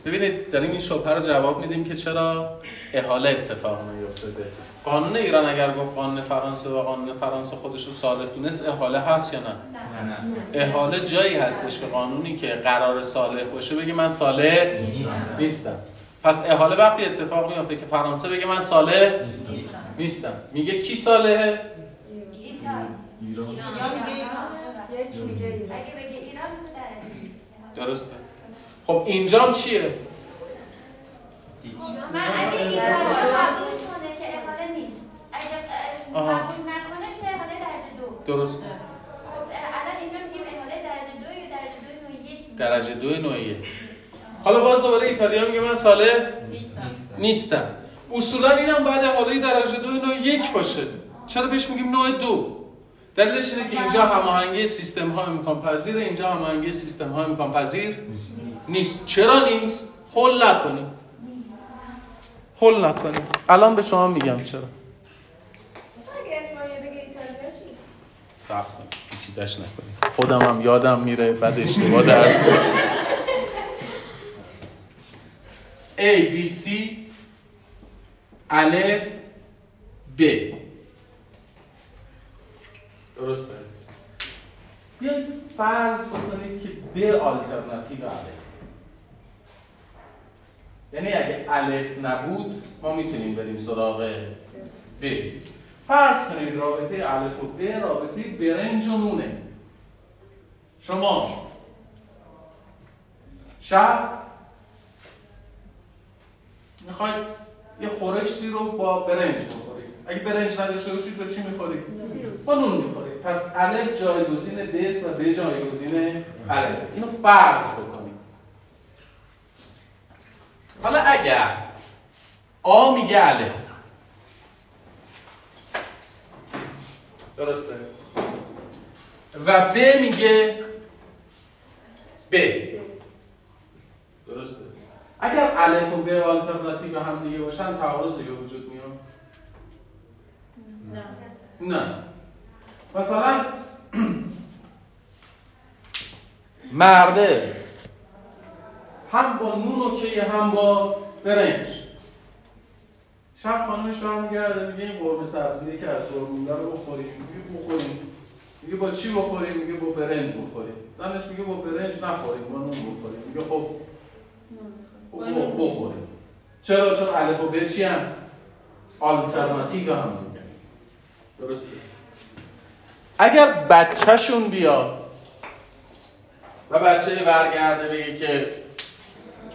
ببینید داریم این شبهه رو جواب میدیم که چرا احاله اتفاق نیفتاده. قانون ایران اگر گفت قانون فرانسه و قانون فرانسه خودش رو صالح دونست احاله هست یا نه؟ نه. نه احاله جایی هستش که قانونی که قرار صالح باشه بگه من صالح نیستم. پس احاله وقتی اتفاق میفته که فرانسه بگه من صالح نیستم. میگه کی صالحه؟ ایران. یا میگه ایران. یک میگه ایران. اگه بگه ایران میشه درسته. خب اینجام چیه؟ من اگه ایتالیا قبول کنه که احاله نیست. اگه اه، آها. قبول نکنه میشه احاله درجه دو؟ درسته. خب اه، الان اینجا میگیم احاله درجه دو یا درجه دو نوع یک؟ درجه دو نوع یک. حالا باز دوباره ایتالیا میگه من ساله نیستم. اصولا اینم باید حالا درجه دو نوع یک باشه. چرا بهش میگیم نوع دو؟ دلیلش اینه که اینجا هماهنگی سیستم ها امکان پذیره اینجا هماهنگی سیستم ها امکان پذیر نیست. نیست. چرا نیست؟ حل نکنید. حل نکنید. الان به شما میگم چرا. کنید پیچیدش نکنید. خودم هم یادم میره بعد اشتباه درس می‌کنم. A B C الف ب درسته. بیایید فرض بکنید که ب آلترناتیو الف. یعنی اگه الف نبود ما می‌تونیم بریم سراغ ب. فرض کنید رابطه الف و ب رابطه برنج و نونه شما شب می‌خواید یه خورشتی رو با برنج بخورید. اگه برنج نداشته باشید تو چی می‌خورید؟ با نون می‌خورید. پس الف جایگزین است و ب جایگزین الف. اینو فرض بکنید حالا اگر آ میگه الف. درسته. و ب میگه ب. درسته. اگر الف و ب آلترناتیو هم دیگه باشن تعارضی به وجود میاد نه. نه. مثلا [clears throat] مرده. هم با نون اوکیه هم با برنج. شب خانمش برمیگرده میگه این قرمه سبزی که از ظهر مونده رو بخوریم. میگه بخوریم. میگه با چی بخوریم؟ میگه با برنج بخوریم. زنش میگه با برنج نخوریم با نون بخوریم. میگه خب خب ب- بخوریم. چرا؟ چون الف و ب چی هم؟ آلترناتیو هم میگن. درسته؟ اگر بچهشون بیاد و بچه برگرده بگه که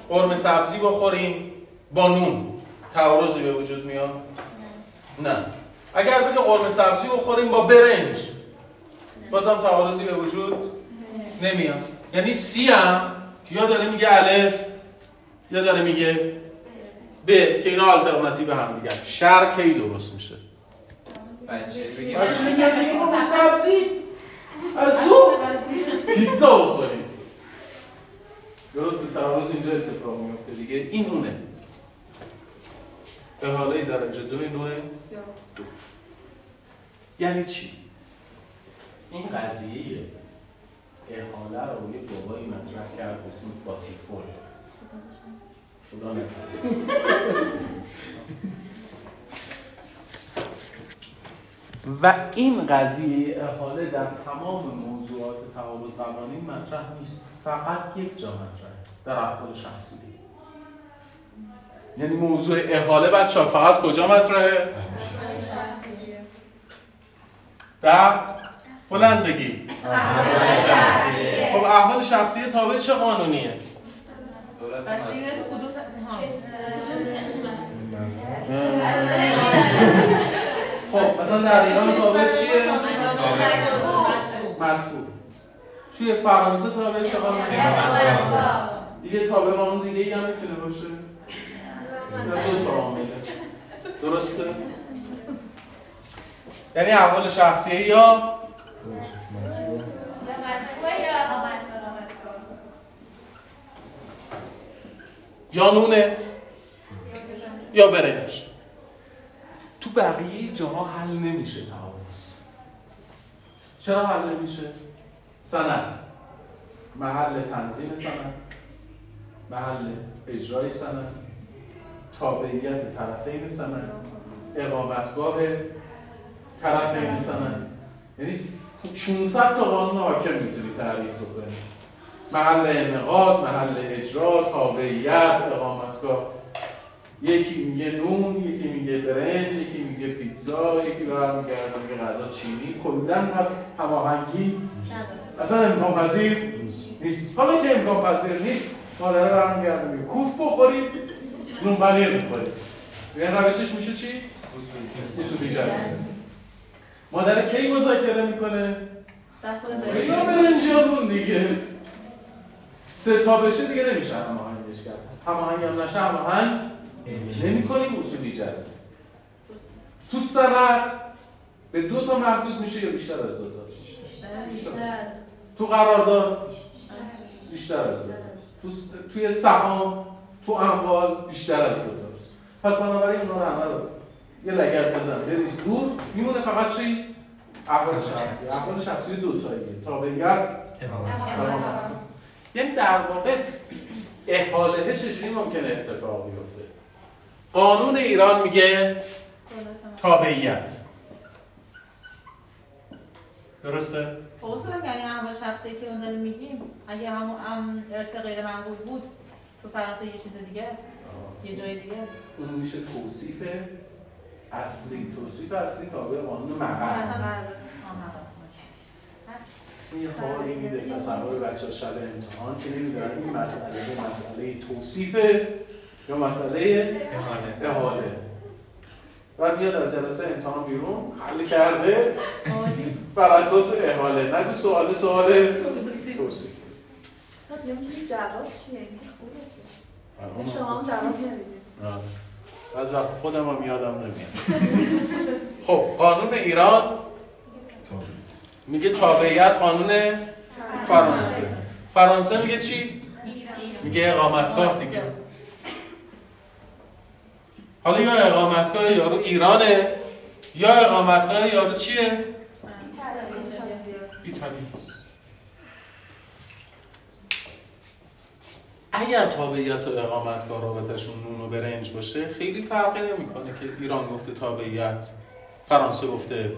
قرمه سبزی بخوریم با نون. تعارضی به وجود میاد؟ نه. اگر بگه قرمه سبزی بخوریم با برنج. بازم تعارضی به وجود نمیاد. یعنی سی هم یا داره میگه الف یا داره میگه ب که اینا آلترناتیو هم دیگه. شر کی درست میشه؟ بچه بگیم. بچه که قرمه سبزی؟ از ظهر پیتزا بخوریم. درست تعارض اینجا اتفاق میفته دیگه. این اونه. احاله درجه دو نوع دو. یعنی چی؟ این قضیه احاله رو یه بابایی مطرح کرد به اسم باتیفول خدا نکنه [laughs] و این قضیه احاله در تمام موضوعات تعارض قوانین مطرح نیست. فقط یک جا مطرحه در افعال شخصی. یعنی موضوع احاله بچه فقط کجا مطرحه؟ در بلند بگی. خب احوال شخصی تابع چه قانونیه؟ دولت خب مثلا در ایران تابع چیه؟ مطبوع. توی فرانسه تابع چه قانونیه؟ دیگه تابع قانون دیگه ای هم می‌تونه باشه دو تا عامله. درسته؟ یعنی احوال شخصیه یا یا نونه؟ یا برنج؟ تو بقیه جاها حل نمیشه تعارض چرا حل نمیشه؟ سند. محل تنظیم سند. محل اجرای سند. تابعیت طرفین سند. اقامتگاه طرفین سند. یعنی 600 تا قانون حاکم می‌تونی تعریف بکنی. محل انعقاد محل اجرا تابعیت اقامتگاه. یکی میگه نون یکی میگه برنج یکی میگه پیتزا یکی برمیگرده میگه غذا چینی. کلا پس هماهنگی اصلا امکان پذیر نیست. حالا که امکان پذیر نیست مادر برمیگرده میگه کوف بخورید نون پنیر می‌خورید این روشش میشه چی؟ اصولی جزم مادر کی مذاکره می‌کنه؟ یا برنجالون دیگه. سه تا بشه دیگه نمیشه هماهنگش کرد. هماهنگ هم نشه هماهنگ نمی کنیم اصولی جزم تو سند به دو تا محدود میشه یا بیشتر از دو تا؟ تو قرارداد؟ بیشتر. از دو تا. تو س- توی سهام تو اموال بیشتر از دو تاست پس بنابراین اونا رو همه رو یه لگت بزن بریز دور. میمونه فقط چی؟ احوال شخصی. احوال شخصی دو تاییه. تابعیت یعنی در واقع احاله چجوری ممکنه اتفاق بیفته؟ قانون ایران میگه تابعیت. درسته؟ اصولا یعنی احوال شخصی که اون داریم میگیم اگه همون هم ارث غیر منقول بود تو فرانسه یه چیز دیگه است. یه جای دیگه است. اون میشه توصیف اصلی. توصیف اصلی تابع قانون مثلا مقر آه، اصلا یه حالی میده. تصور بچه ها شب امتحان که نمی‌دونن این مسئله به مسئله توصیفه. یا مسئله احاله بعد میاد از جلسه امتحان بیرون حل کرده. بر اساس احاله نگو سوال سوال. توصیف. جواب چیه؟ اون- شما هم جواب نمی‌دید آره. از وقت خودم هم یادم نمیاد. خب قانون ایران. میگه تابعیت قانون فرانسه. فرانسه. میگه چی؟ میگه اقامتگاه دیگه. حالا یا اقامتگاه یارو ایرانه یا اقامتگاه یارو چیه؟ ایتالیا اگر تابعیت و اقامتگاه رابطشون نون و برنج باشه خیلی فرقی نمی‌کنه که ایران گفته تابعیت فرانسه گفته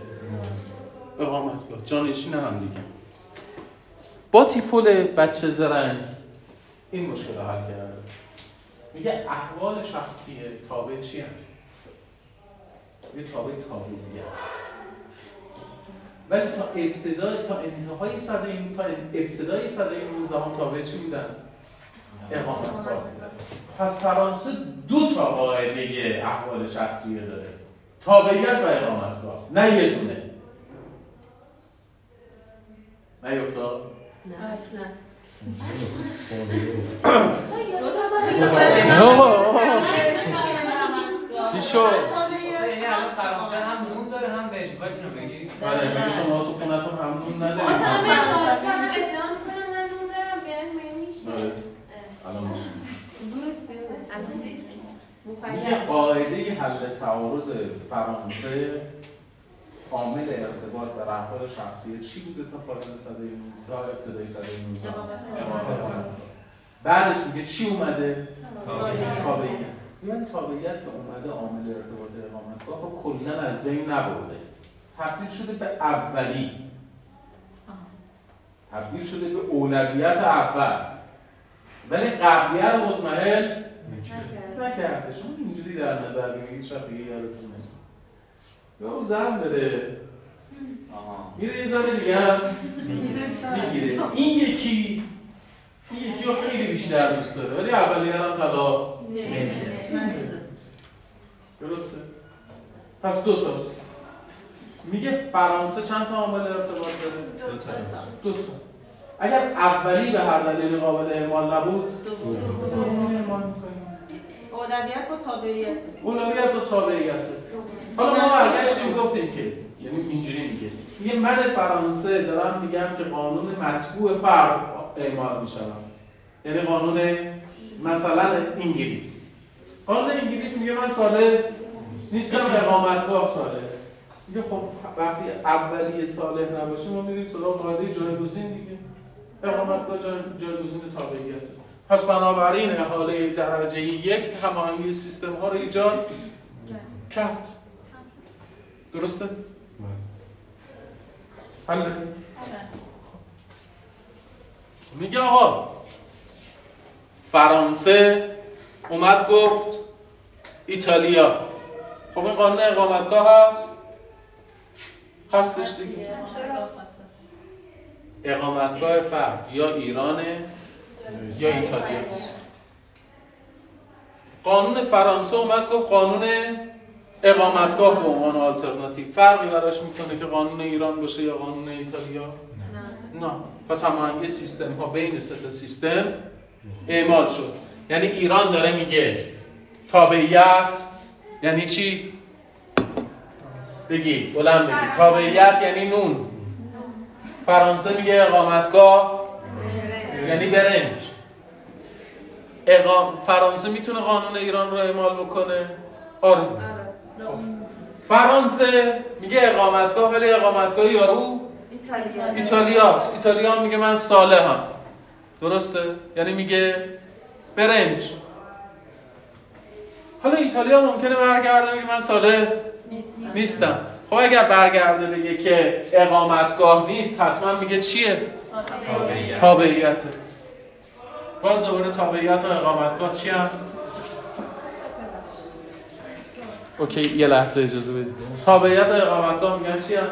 اقامتگاه. جانشین هم دیگه. با تیفول بچه زرنگ این مشکل رو حل کرده. میگه احوال شخصی تابع چی هم؟ یه تابع تابعیت ولی تا ابتدای تا انتهای صده تا ابتدای صده 19 هم تابع چی بودن؟ اقامتگاه بودن پس فرانسه دو تا قاعده احوال شخصی داره. تابعیت و اقامتگاه نه یه دونه. نیفتاد؟ نه اصلا. چی شد؟ الان فرانسه هم نون داره هم بگی آره شما تو خونتون ندارید من هم ادعا می‌کنم من نون دارم میشه آره. الان میشه. میگه مفید قاعده حل تعارض فرانسه عامل ارتباط و احوال شخصی چی بوده تا پایان سده 19 تا ابتدای سده 19 اقامت. بعدش میگه چی اومده؟ تابعیت. یعنی تابعیت که اومده عامل ارتباط اقامتگاه رو کلا از بین نبرده. تبدیل شده به اولی. تبدیل شده به اولویت اول. ولی قبلیه رو مزمحل نکرده. شما اینجوری در نظر بگیرید هیچ وقت دیگه یادتون نمیاد یا زن آها میره یه زن دیگه می‌گیره این یکی این یکی رو خیلی بیشتر دوست داره ولی اولیه هم طلاق درسته پس دو تاست میگه فرانسه چند تا عامل ارتباط داره دو تا اگر اولی به هر دلیل قابل اعمال نبود دومی اعمال می‌کنیم. اولویت با تابعیت اولویت و تابعیت حالا ما برگشتیم گفتیم که یعنی اینجوری میگه. میگه من فرانسه دارم میگم که قانون مطبوع فرد اعمال می‌شوم یعنی قانون مثلا انگلیس. قانون انگلیس میگه من ساله نیستم اقامتگاه ساله میگه خب وقتی اولیه صالح نباشه ما میریم سراغ قاعده جایگزین دیگه. اقامتگاه جای- جایگزین تابعیت. پس بنابراین احاله درجه یک هماهنگی سیستم ها رو ایجاد کرد. درسته؟ حل. میگه آقا فرانسه اومد گفت ایتالیا. خب این قانون اقامتگاه هست؟ هستش دیگه. اقامتگاه فرد یا ایرانه یا ایتالیا. قانون فرانسه اومد گفت قانون اقامتگاه به عنوان آلترناتیو. فرقی براش می‌کنه که قانون ایران باشه یا قانون ایتالیا؟ نه. پس هماهنگی سیستم ها بین سه تا سیستم اعمال شد. یعنی ایران داره میگه تابعیت یعنی چی؟ بگی بلند بگی. تابعیت یعنی نون. فرانسه میگه اقامتگاه یعنی برنج. اقام... فرانسه می‌تونه قانون ایران رو اعمال بکنه؟ آره. فرانسه میگه اقامتگاه ولی اقامتگاه یارو ایتالیا. ایتالیاست. ایتالیا میگه من صالحم. درسته؟ یعنی میگه برنج. حالا ایتالیا ممکنه برگرده بگه من صالح نیستم. خب اگر برگرده بگه که اقامتگاه نیست حتما میگه چیه؟ تابعیته باز دوباره تابعیت و اقامتگاه چی هم؟ اوکی یه لحظه اجازه بدید. تابعیت اقامتگاه میگن چی هم؟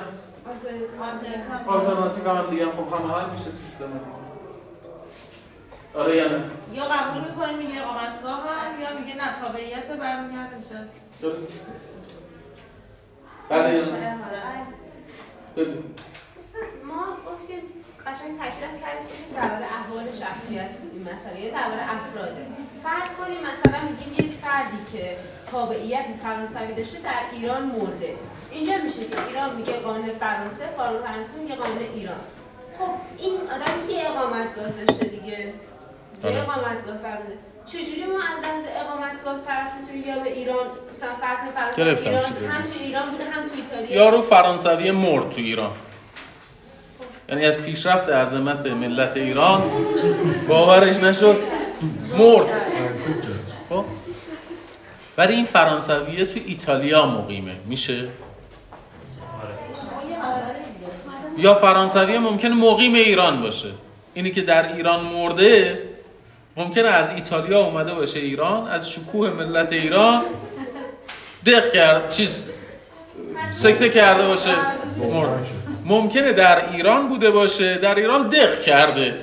آلترناتیو. هم دیگه خب همه حل میشه سیستم. آره یا نه؟ یا قبول می‌کنه میگه اقامتگاه هم یا میگه نه تابعیت برمیگرده میشه؟ بله یا نه؟ بگو. دوستان، ما گفتیم قشنگ تاکید کردیم که درباره احوال شخصی هستیم این مسئله یا درباره افراده فرض کنیم مثلا میگیم یک فردی که تابعیت فرانسوی داشته در ایران مرده. اینجا میشه که ایران میگه قانون فرانسه فرانسه میگه قانون ایران. خب این آدم که اقامتگاه داشته دیگه؟ یه آره. اقامتگاه فرانسه چجوری ما از لحاظ اقامتگاه طرف می‌تونیم یا به ایران مثلا فرض فرانسه ایران. هم تو ایران بوده هم تو ایتالیا. یارو فرانسوی مرد تو ایران. یعنی از پیشرفت عظمت ملت ایران باورش نشد. مرد. خب؟ ولی این فرانسویه تو ایتالیا مقیمه. میشه؟ یا فرانسوی ممکنه مقیم ایران باشه. اینی که در ایران مرده ممکنه از ایتالیا اومده باشه ایران از شکوه ملت ایران دق کرد چیز سکته کرده باشه. مرد. ممکنه در ایران بوده باشه در ایران دق کرده.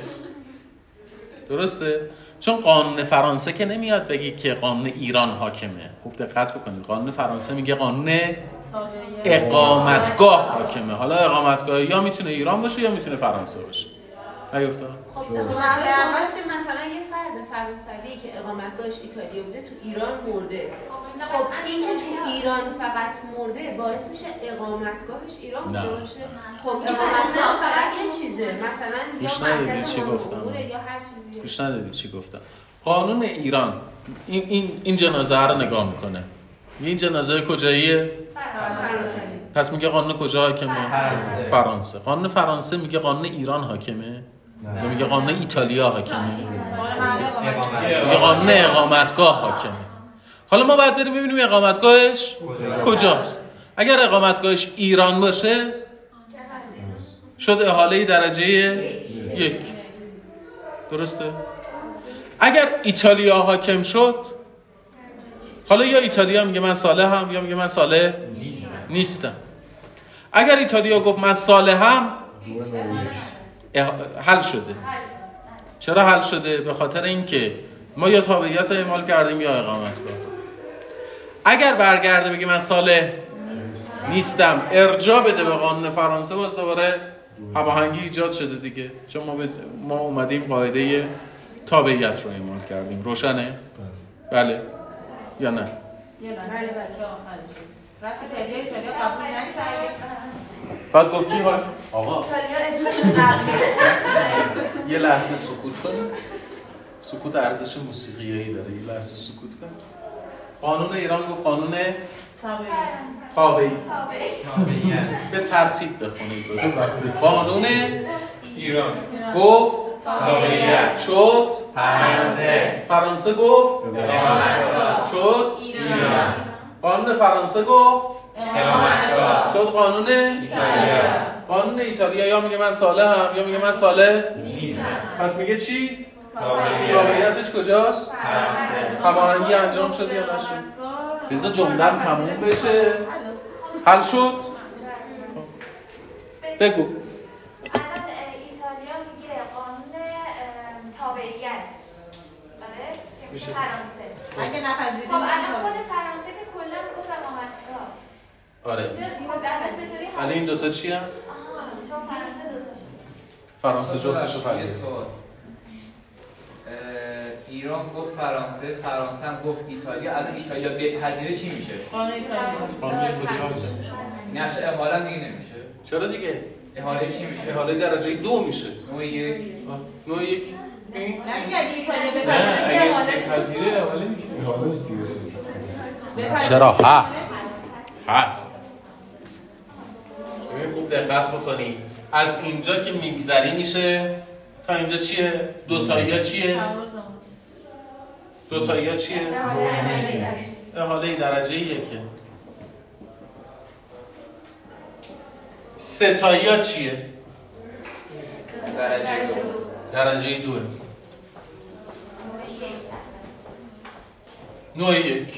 درسته؟ چون قانون فرانسه که نمیاد بگی که قانون ایران حاکمه. خوب دقت بکنید. قانون فرانسه میگه قانون اقامتگاه حاکمه. حالا اقامتگاه یا می‌تونه ایران باشه یا می‌تونه فرانسه باشه. نیفتاد؟ خب شد. شما گفتیم مثلا یه فرد فرانسوی که اقامتگاهش ایتالیا بوده تو ایران مرده. خب این که تو ایران فقط مرده باعث میشه اقامتگاهش ایران باشه؟ خب اقامتگاه فقط یه چیزه. مثلا گوش یا ندادی مرکز چی گفتم؟ یا هر چیزی. گوش ندادید چی گفتم. قانون ایران. این, این, این جنازه رو نگاه می‌کنه. این جنازه کجاییه؟ پس میگه قانون کجا حاکمه؟ فرانسه. فرانسه. قانون فرانسه میگه قانون ایران حاکمه. میگه قانون ایتالیا حاکمه. میگه قانون اقامتگاه حاکمه. حالا ما باید بریم ببینیم اقامتگاهش کجاست؟ اگر اقامتگاهش ایران باشه شد احاله درجه یک. درسته؟ اگر ایتالیا حاکم شد حالا یا ایتالیا میگه من صالحم یا میگه من صالح نیستم. اگر ایتالیا گفت من صالحم اح- حل شده. چرا حل شده؟ به خاطر اینکه ما یا تابعیت رو اعمال کردیم یا اقامتگاه. اگر برگرده بگه من صالح نیستم ارجاع بده به قانون فرانسه باز دوباره هماهنگی ایجاد شده دیگه. چون ما, به- ما اومدیم قاعده تابعیت رو اعمال کردیم. روشنه؟ بله. یا نه؟ یه لحظه. که آخرش بعد گفت کی؟ آقا. یه لحظه سکوت کنیم سکوت ارزش موسیقیایی داره. یه لحظه سکوت کنیم قانون ایران گفت قانون تابعی. به ترتیب بخونید. قانون ایران. گفت تابعیت. شد. فرانسه. فرانسه گفت شد. ایران. قانون فرانسه گفت شد قانون ایتالیا. قانون ایتالیا یا میگه من صالحم یا میگه من صالح؟ نیستم پس میگه چی؟ تابعیت واقعیتش کجاست؟ فرانسه هماهنگی انجام شد یا نشد؟ بذار جملم تموم بشه. حل شد؟ بگو. الان اه، ایتالیا میگه قانون اه، تابعیت. میشه. فرانسه. اگه نپذیریم خب الان خود؟ فرانسه که کلا گفت اقامتگاه آره. ولی این دوتا چی هم؟ فرانسه دو تا شد فرانسه ایران گفت فرانسه فرانسه هم گفت ایتالیا. الان ایتالیا بپذیره چی میشه؟ قانون ایتالیا. قانون ایتالیا. نقش احاله دیگه نمیشه. چرا دیگه؟ احاله چی میشه؟ احاله درجه دو میشه. نوع یک. نوع یک. این نه دیگه اگه ایتالیا بپذیره حالا بپذیره احاله میشه. حالا سی و سه. بپذیره. چرا هست؟ هست. ببین خوب دقت بکنی. از اینجا که میگذری میشه تا اینجا چیه؟ دوتایی چیه؟ تعارض آمد. دوتایی چیه؟ احاله درجه یکه. ستایی چیه؟ درجه دو. درجه دوه نوع یک.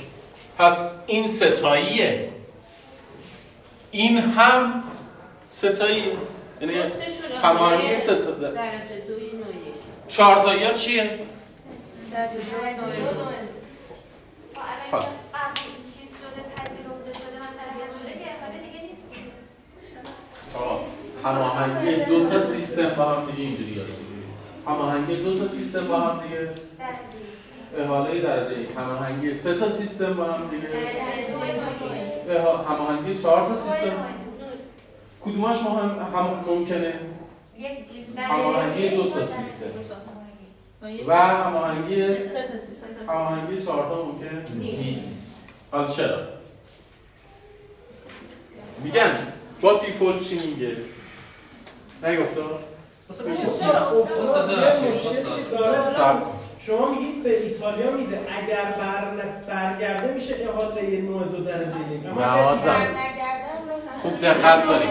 پس این ستاییه این هم ستاییه یعنی هماهنگی ستا درجه دوی نوع یک چهارتایی چیه؟ درجه دوی خب الان که قبل این چیز شده پذیرفته شده مثلا شده که احاله دیگه نیست. آقا، هماهنگی دو تا سیستم با هم دیگه اینجوری هست هماهنگی دو تا سیستم با هم دیگه. احاله درجه یک. هماهنگی سه تا سیستم با هم دیگه. هماهنگی چهار تا دو سیستم نوع کدومش مهم هم ممکنه؟ هماهنگی دو تا سیستم. و هماهنگی سه تا سیستم. هماهنگی چهار تا ممکن؟ نیست. حالا چرا؟ میگن با دیفولت چی میگه؟ کن. شما میگید به ایتالیا میده. اگر بر برگرده میشه احاله یه نوع دو درجه. یک خوب دقت کنید.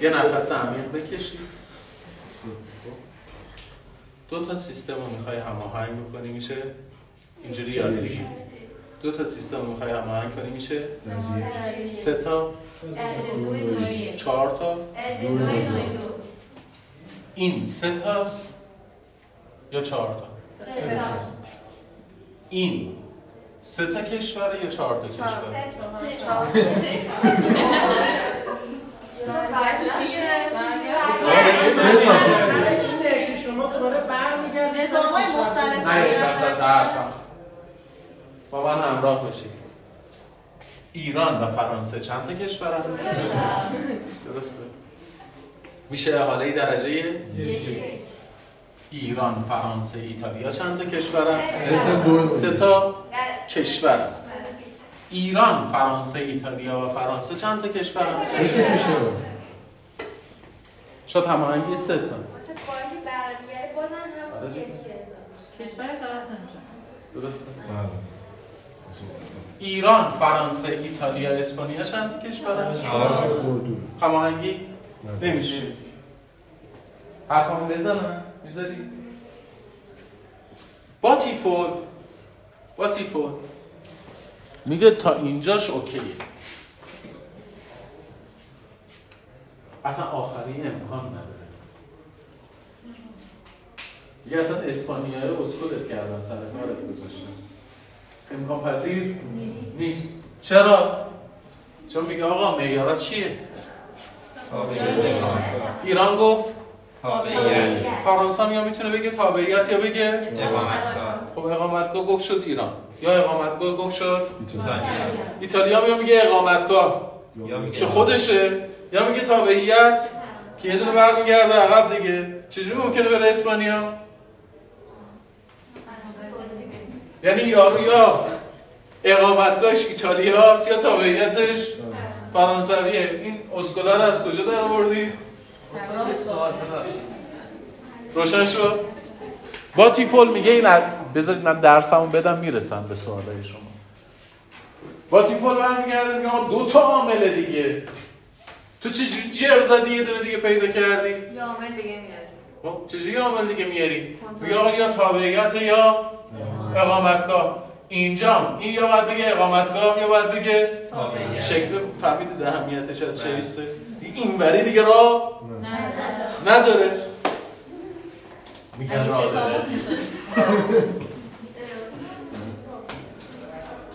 یه نفس عمیق بکشید. دو تا سیستم رو می‌خوای هماهنگ بکنی میشه؟ اینجوری یاد دو تا سیستم رو می‌خوای هماهنگ کنی میشه؟ سه تا. چهار تا. این سه تاست یا چهار تا. این. سه تا کشوره یا چهار تا کشور؟ سه تا. که شما دوباره نظام‌های مختلف با من همراه باشید. ایران و فرانسه چند تا کشورن؟ درسته. میشه احاله درجه ایران فرانسه ایتالیا. چند تا کشورن؟ سه تا دو سه تا کشور. ایران فرانسه ایتالیا و فرانسه. چند تا کشورن؟ سه تا کشور. شاید هماهنگی سه تا. کشور. نمیشه درسته؟ بله. ایران فرانسه ایتالیا اسپانیا. چند تا تا اردو. هماهنگی؟ نمیشه. حرفمو بزنم. می‌ذاری؟ با تیفول با تیفول میگه تا اینجاش اوکیه. اصلا آخری امکان نداره. دیگه اصلا اسپانیایی اسکولت کردن سر کارت گذاشتن. امکان پذیر نیست. چرا؟ چون میگه آقا معیارات چیه؟ ایران گفت فرانسه هم یا می‌تونه بگه تابعیت یا بگه اقامتگاه. خب اقامتگاه گفت شد ایران. یا اقامتگاه گفت شد ایتالیا. ایتالیا یا میگه اقامتگاه. یا میگه که خودشه. یا میگه تابعیت. که یه دونه برمیگرده عقب دیگه. چجوری ممکنه بره اسپانیا؟ یعنی یارو یا اقامتگاهش ایتالیاست یا تابعیتش فرانسویه. این اسکولا رو از کجا در آوردی؟ روشن شد با تیفول میگه این بذارید من درسمو بدم می‌رسم به سوالای شما. با تیفول برمیگرده میگه آقا دو تا عامله دیگه. تو چجوری جر زدی یه دونه دیگه پیدا کردی؟ یا عامل دیگه میاد خب چجوری عامل دیگه میاری؟ میگه آقا یا تابعیت یا اقامتگاه. اینجا این یا باید بگه اقامتگاه یا باید بگه تابعیت. شکل فهمیدید اهمیتش از چه این وری دیگه نه نداره. میگن تا داره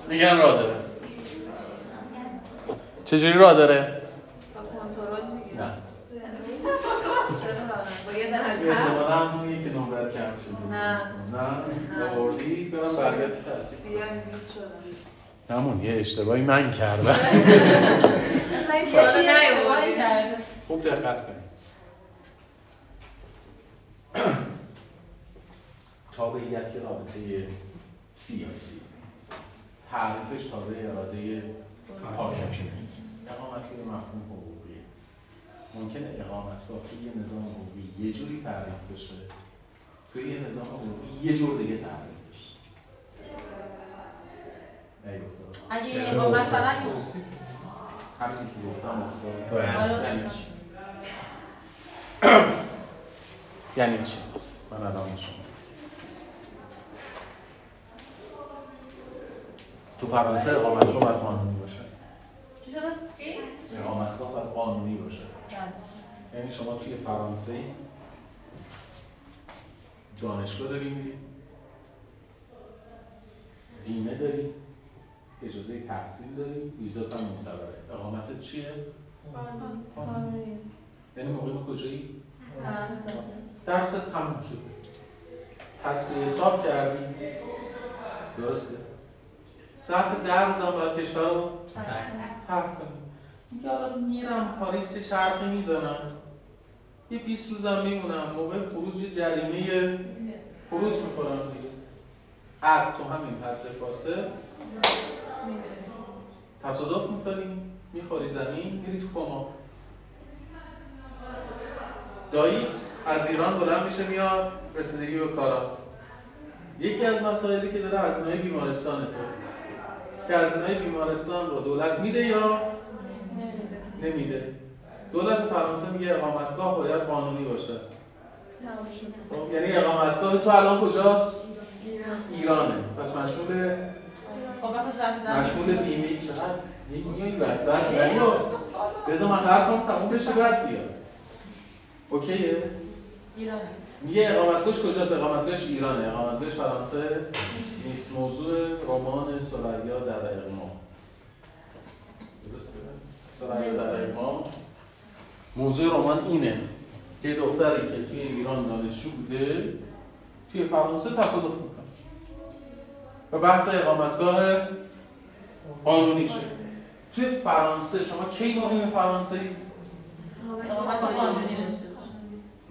میگن راه داره. چجوری راه داره؟ نه. شده نه. نه. همون یه اشتباهی من کردم. خوب دقت کنید. تابعیت رابطه سیاسی. تعریفش تابع اراده حاکم اقامت که مفهوم حقوقیه ممکنه اقامتگاه توی یه نظام حقوقی یه جوری تعریف بشه. توی یه نظام حقوقی یه جور دیگه تعریف نیفتاد. اگه با؟ مثلا همین که گفتم افتاد بله. یعنی چی یعنی چی من الان شما تو فرانسه اقامتگاه باید قانونی باشه چی شده؟ چی؟ اقامتگاه باید قانونی باشه بله. یعنی شما توی فرانسه دانشگاه داری میری بیمه داری اجازه تحصیل داری ویزات هم معتبره. اقامتت چیه؟ یعنی مقیم کجایی؟ درست تموم شده. به حساب کردی؟ درسته. ظرف ده روز هم باید کشور رو ترک کنی میگه حالا میرم پاریس یه شرقی می‌زنم. یه 20 روزم میمونم. موقع خروج یه جریمه خروج می‌خورم دیگه. هر تو همین حد فاصل تصادف می‌کنی می‌خوری زمین میری تو کما داییت از ایران بلند میشه میاد رسیدگی به کارات. یکی از مسائلی که داره هزینه بیمارستان تو. که هزینه بیمارستان رو دولت میده یا نمیده؟ دولت فرانسه میگه اقامتگاه باید قانونی باشه. خب، یعنی اقامتگاه تو الان کجاست؟ ایرانه. پس مشمول خب وقت ظرف در مشمول بیمه چقدر؟ یک میای وسط یعنی بذار من حرفم تموم بشه بعد بیاد اوکیه؟ ایرانه. میگه اقامتگاهش کجاست؟ اقامتگاهش ایرانه. اقامتگاهش فرانسه. نیست موضوع رمان سریا در اقمام درسته؟ سریا در اقمام موضوع رمان اینه. که دختری که توی ایران دانشجو بوده توی فرانسه تصادف و بحث اقامتگاه قانونیشه توی فرانسه شما کی مقیم فرانسه ای؟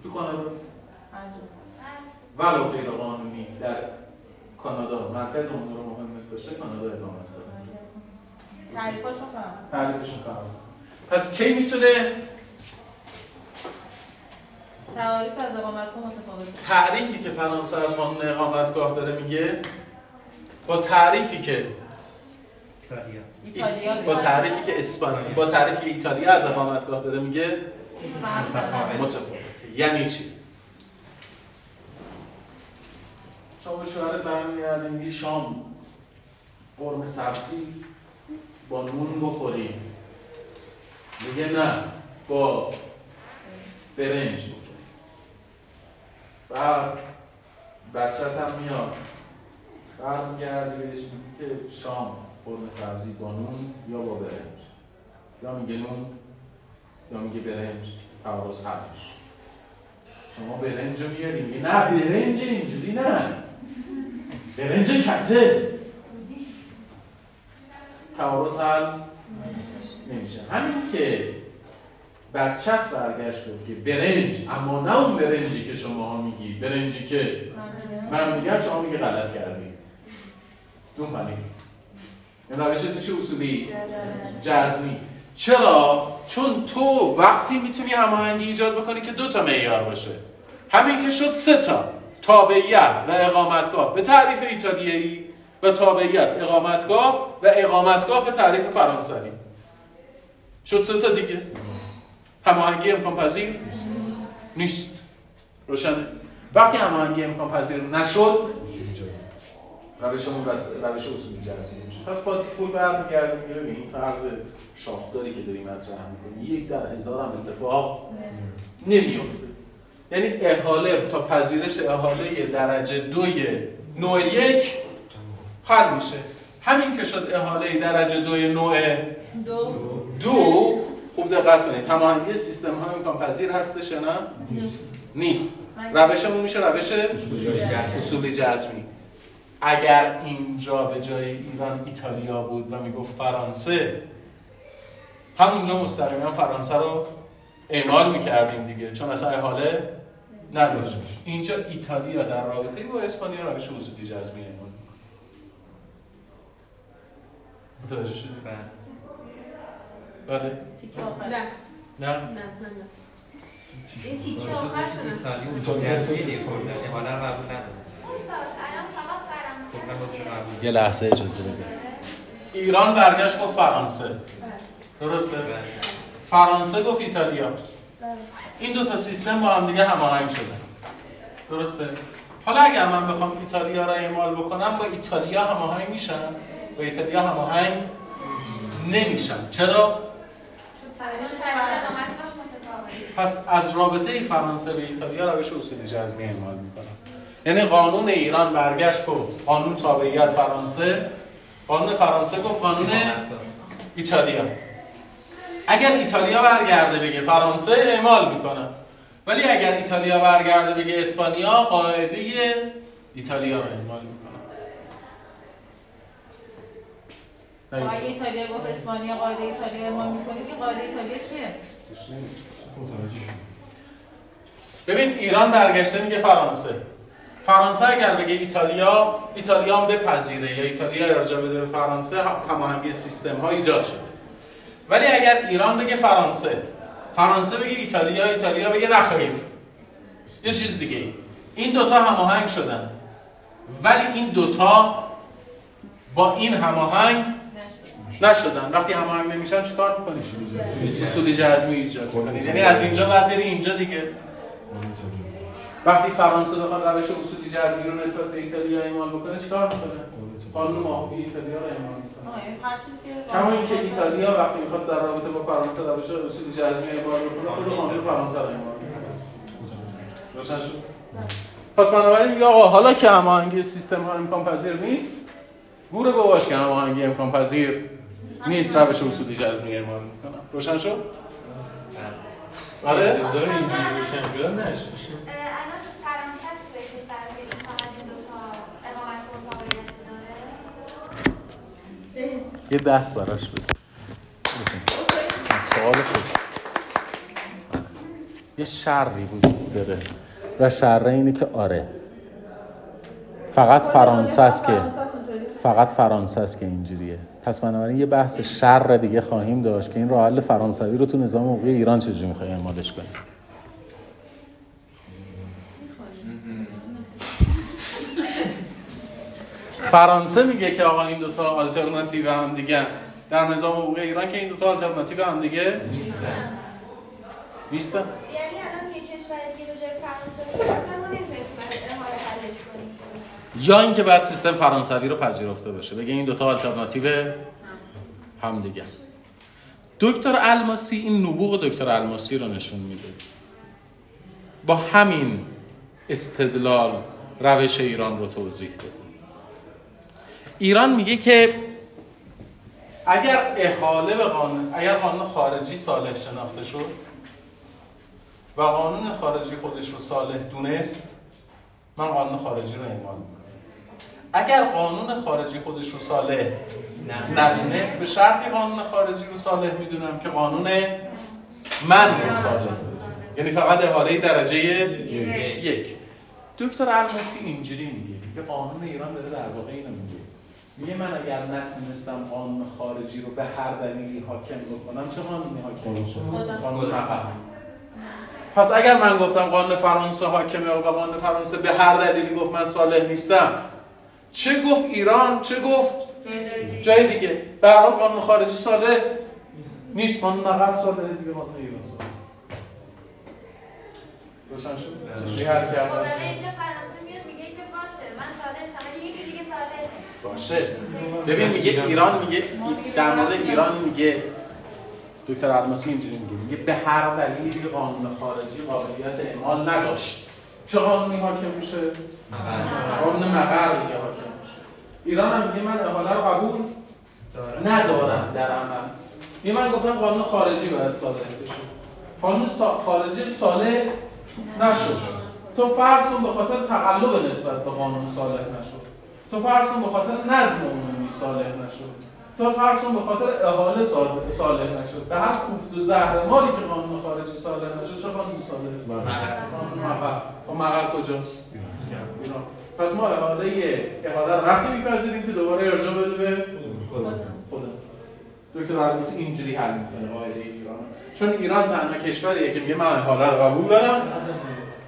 تو کانادا. ولو غیر قانونی در کانادا. مرکز امور مهمت باشه کانادا اقامت کنه تعریفاشو فهم تعریفشون فرق پس کی می‌تونه تعاریف از اقامتگاه متفاوته. تعریفی که فرانسه از قانون اقامتگاه داره میگه؟ با تعریفی که ایتالیا. با تعریفی که اسپانیا. با تعریفی که ایتالیا از اقامتگاه داره میگه فرق متفاوته. یعنی چی؟ شما به شوهرت برمیگردی میگی شام قرمه سبزی با نون بخوریم. میگه نه با برنج بخوریم. بعد بچت هم میاد. برمیگردی بهش میگی که شام قرمه سبزی با نون یا با برنج. یا میگه نون یا میگه برنج. تعارض حلش شما برنج رو میاری میگه نه برنج اینجوری نه. برنج کته تعارض حل نمیشه. همین که بچت برگشت گفت که برنج اما نه اون برنجی که شما میگی. برنجی که من میگم. شما میگه غلط کردی. دون این روشت میشه اصولی. جزمی. چرا؟ چون تو وقتی می‌تونی هماهنگی ایجاد بکنی که دو تا معیار باشه. همین که شد سه تا. تابعیت و اقامتگاه. به تعریف ایتالیایی و تابعیت. اقامتگاه و اقامتگاه به تعریف فرانسوی. شد سه تا دیگه. هماهنگی امکان پذیر نیست. روشنه. وقتی هماهنگی امکان پذیر نشد روشمون بس روش اصولی جذبی میشه. پس با دیفول برمیگردیم میگه ببین این فرض شاخداری که داری مطرح می‌کنی یک در هزار هم اتفاق نمیفته یعنی احاله تا پذیرش احاله درجه دوی نوع یک حل میشه. همین که شد احاله درجه دوی نوع دو. دو خوب دقت کنید. هماهنگی سیستم های امکان پذیر هستش یا نه؟ نیست. روشمون میشه روش اصولی جذمی اگر اینجا به جای ایران ایتالیا بود و می‌گفت فرانسه همونجا مستقیما فرانسه رو اعمال می‌کردیم دیگه چون اصلا احاله نداشت. اینجا ایتالیا در رابطه با اسپانیا روش اصولی جذمی اعمال می‌کنه متوجه شدید؟ بله. آخر. نه. نه؟ نه نه این تیکه آخر شدن ایتالیا. استاد الان فقط فرانسه یه لحظه اجازه بده. ایران برگشت گفت فرانسه. درسته؟ فرانسه گفت ایتالیا. این دو تا سیستم با هم دیگه هماهنگ شدن درسته؟ حالا اگر من بخوام ایتالیا را اعمال بکنم با ایتالیا هماهنگ میشن با ایتالیا هماهنگ نمیشن چرا؟ پس از رابطه فرانسه به ایتالیا روش اصولی جذمی اعمال می‌کنم. یعنی قانون ایران برگشت گفت. قانون تابعیت فرانسه. قانون فرانسه گفت قانون ایتالیا. اگر ایتالیا برگرده بگه فرانسه اعمال می‌کنه. ولی اگر ایتالیا برگرده بگه اسپانیا قاعده ایتالیا رو اعمال می‌کنه. آقای ایتالیا گفت اسپانیا قاعده ایتالیا اعمال می‌کنید این قاعده ایتالیا چیه؟ ببین ایران برگشته میگه فرانسه. فرانسه اگر بگه ایتالیا ایتالیا هم بپذیره یا ایتالیا ارجاع بده به فرانسه هماهنگی سیستم ها ایجاد شده. ولی اگر ایران بگه فرانسه فرانسه بگه ایتالیا ایتالیا بگه نخیر یه چیز دیگه ای. این دوتا هماهنگ شدن. ولی این دوتا با این هماهنگ نشدن. وقتی هماهنگ نمیشن چیکار می‌کنی؟ اصولی جزمی. ایجاد کنید یعنی از اینجا بعد بری اینجا دیگه. ایتالیا. وقتی فرانسه بخواد روش اصولی جذمی رو نسبت به ایتالیا اعمال بکنه چیکار می‌کنه؟ قانون ماهوی ایتالیا رو اعمال یعنی کما اینکه ایتالیا وقتی می‌خواست در رابطه با فرانسه روش اصولی جذمی اعمال بکنه خود قانون فرانسه رو اعمال می‌کنه. روشن شد. پس بنابراین میگه آقا حالا که هماهنگی سیستم ها امکان پذیر نیست گوره باباش که هماهنگی امکان پذیر نیست روش اصولی جذمی اعمال می‌کنم روشن شد؟ آره انتظار اینجوری بشن شدن نشه اه، الان فرانسه است توی کشور که این فقط این دو تا اقامت متفاوت داره یه دست براش بزن. سوال خود یه شری وجود داره. و شر اینه که آره. فقط فرانسه است که. فقط فرانسه است که اینجوریه. پس بنابراین یه بحث شر دیگه خواهیم داشت که این راه حل فرانسوی رو تو نظام حقوقی ایران چجوری می‌خوای اعمالش کنیم فرانسه میگه که آقا این دوتا آلترناتیو هم دیگه در نظام حقوقی ایران که این دوتا آلترناتیو هم دیگه نیستن. یعنی الان یه کشور دیگه فرانسه یا اینکه بعد سیستم فرانسوی رو پذیرفته باشه. بگه این دوتا آلترناتیو هم دیگه. دکتر الماسی این نبوغ دکتر الماسی رو نشون میده. با همین استدلال روش ایران رو توضیح داده. ایران میگه که اگر احاله به قانون اگر قانون خارجی صالح شناخته شد و قانون خارجی خودش رو صالح دونست من قانون خارجی رو اعمال می‌کنم. اگر قانون خارجی خودش رو صالح ندونست به شرطی قانون خارجی رو صالح می‌دونم که قانون من رو صالح. یعنی فقط احاله درجه یک. دکتر الماسی اینجوری میگه که قانون ایران داره در واقع اینو میگه من اگر نتونستم قانون خارجی رو به هر دلیلی حاکم بکنم چه قانونی حاکم؟ قانون پس اگر من گفتم قانون فرانسه حاکمه و قانون فرانسه به هر دلیلی گفت من صالح نیستم چه گفت ایران؟ چه گفت؟ جای دیگه. به هر قانون خارجی صالح نیست. قانون عقب صالح دیگه قانون ایران صالح. روشن شد؟ چجوری حل خب کردن الان اینجا فرانسه میاد میگه که باشه من ساده هستم ولی یکی دیگه ساده باشه. ببین میگه ایران میگه در مورد ایران میگه دکتر الماسی اینجوری میگه میگه به هر دلیلی قانون خارجی قابلیت اعمال نداشت. چه قانونی حاکم میشه؟ قانون مقر دیگه حاکم میشه. ایران هم میگه من احاله رو قبول ندارم در عمل. یه من گفتم قانون خارجی باید صادر بشه. قانون سا- خارجی صالح نشد. تو فرض کن به خاطر تقلب نسبت به قانون صالح نشد. تو فرض کن به خاطر نظم عمومی صالح نشد تو فرض به خاطر احاله صالح صالح نشد به هر کوفت و زهر ماری که قانون خارجی صالح نشد چه قانون صالح قانون مقر خب مقر کجاست؟ پس ما احاله احاله رو وقتی میپذیریم که دوباره ارجاع بده به خدا دکتر عباسی اینجوری حل می‌کنه قاعده ایران. چون ایران تنها کشوریه که میگه من احاله رو قبول دارم.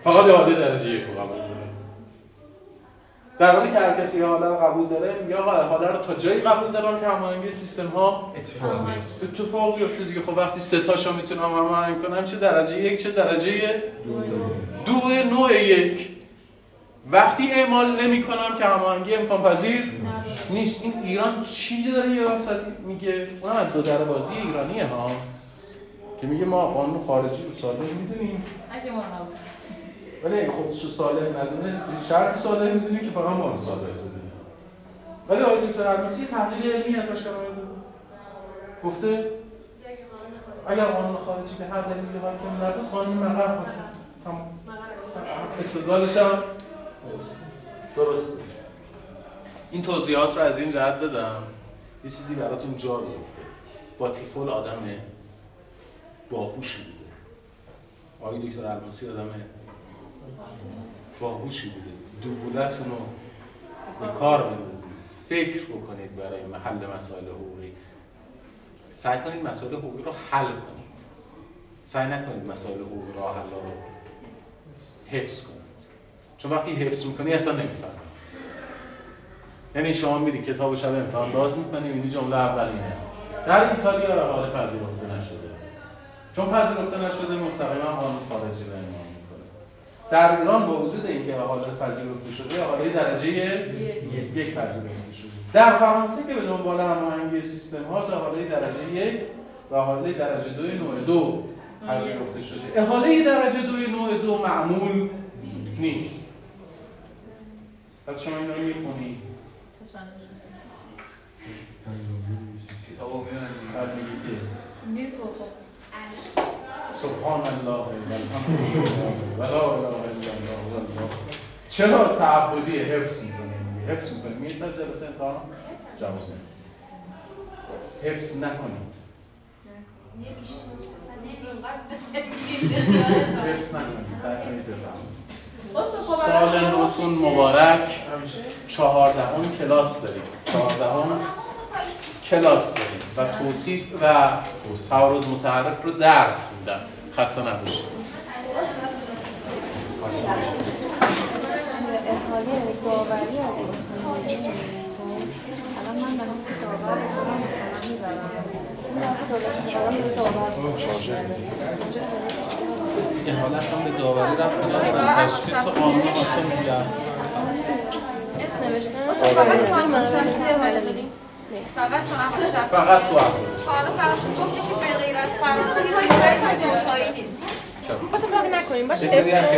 فقط احاله درجه یک رو قبول در حالی که هر کسی احاله رو قبول داره میگه آقا احاله رو تا جایی قبول دارم که هماهنگی سیستم ها اتفاق میفته اتفاق بیفته دیگه. خب وقتی سه تاشو می‌تونم هماهنگ کنم چه درجه یک چه درجه دو نوع. یک. وقتی اعمال نمی کنم که هماهنگی امکان پذیر نیست. این ایران چی داره یه میگه؟ اونم از دو در بازی ایرانیه ها. که میگه ما قانون خارجی رو صالح می‌دونیم. اگه ما ولی اگه خودش رو صالح ندونه شرط صالح می‌دونیم که فقط ما رو صالح بدونیم ولی آقای دکتر عباسی یه تحلیل علمی ازش ارائه داده. گفته اگر قانون خارجی به هر دلیلی حاکم نبود قانون مقر حاکم تمام. استدلالش هم درسته. این توضیحات رو از این جهت دادم. یه چیزی براتون جا بیفته باتیفول آدم باهوشی بوده. آقای دکتر الماسی آدم باهوشی بوده. دوبولتون رو به کار بندازید. فکر بکنید برای محل مسائل حقوقی. سعی کنید مسائل حقوقی رو حل کنید. سعی نکنید مسائل حقوقی رو حل رو حفظ کنید. چون وقتی حفظ می‌کنی اصلا نمی‌فهمی. یعنی شما میری کتاب شب امتحان باز می‌کنی این جمله اولینه در ایتالیا حال پذیرفته نشده. چون پذیرفته نشده مستقیما قانون خارجی رو اعمال می‌کنه در ایران با وجود اینکه حالت پذیرفته شده حاله درجه یک. پذیرفته شده. در فرانسه که به دنبال هماهنگی سیستم هاست حاله درجه یک و حاله درجه دوی نوع دو پذیرفته شده. احاله درجه دوی نوع دو معمول نیست. پس شما این رو می‌خونی. کتابو می‌بینم. بعد میگی که می‌پرسم سبحان الله و لا اله الا الله. چرا تعبدی حفظ می‌کنیم؟ حفظ می‌کنیم. می‌رسد جلسه امتحان نمی‌دی. حفظ نکنید. حفظ نکنید. سال نوتون مبارک. چهاردهم کلاس داریم. چهاردهم کلاس داریم و توصیف و تعارض متحرک رو درس میدم. خسته نباشید. این حالت هم به داوری رفت. ندارم تشخیص قانون حاکم میگم اسم نوشتن فقط تو فقط تو حالا فقط گفتی که به غیر از فرانسه هیچ کشوری نیست. نکنیم باشه.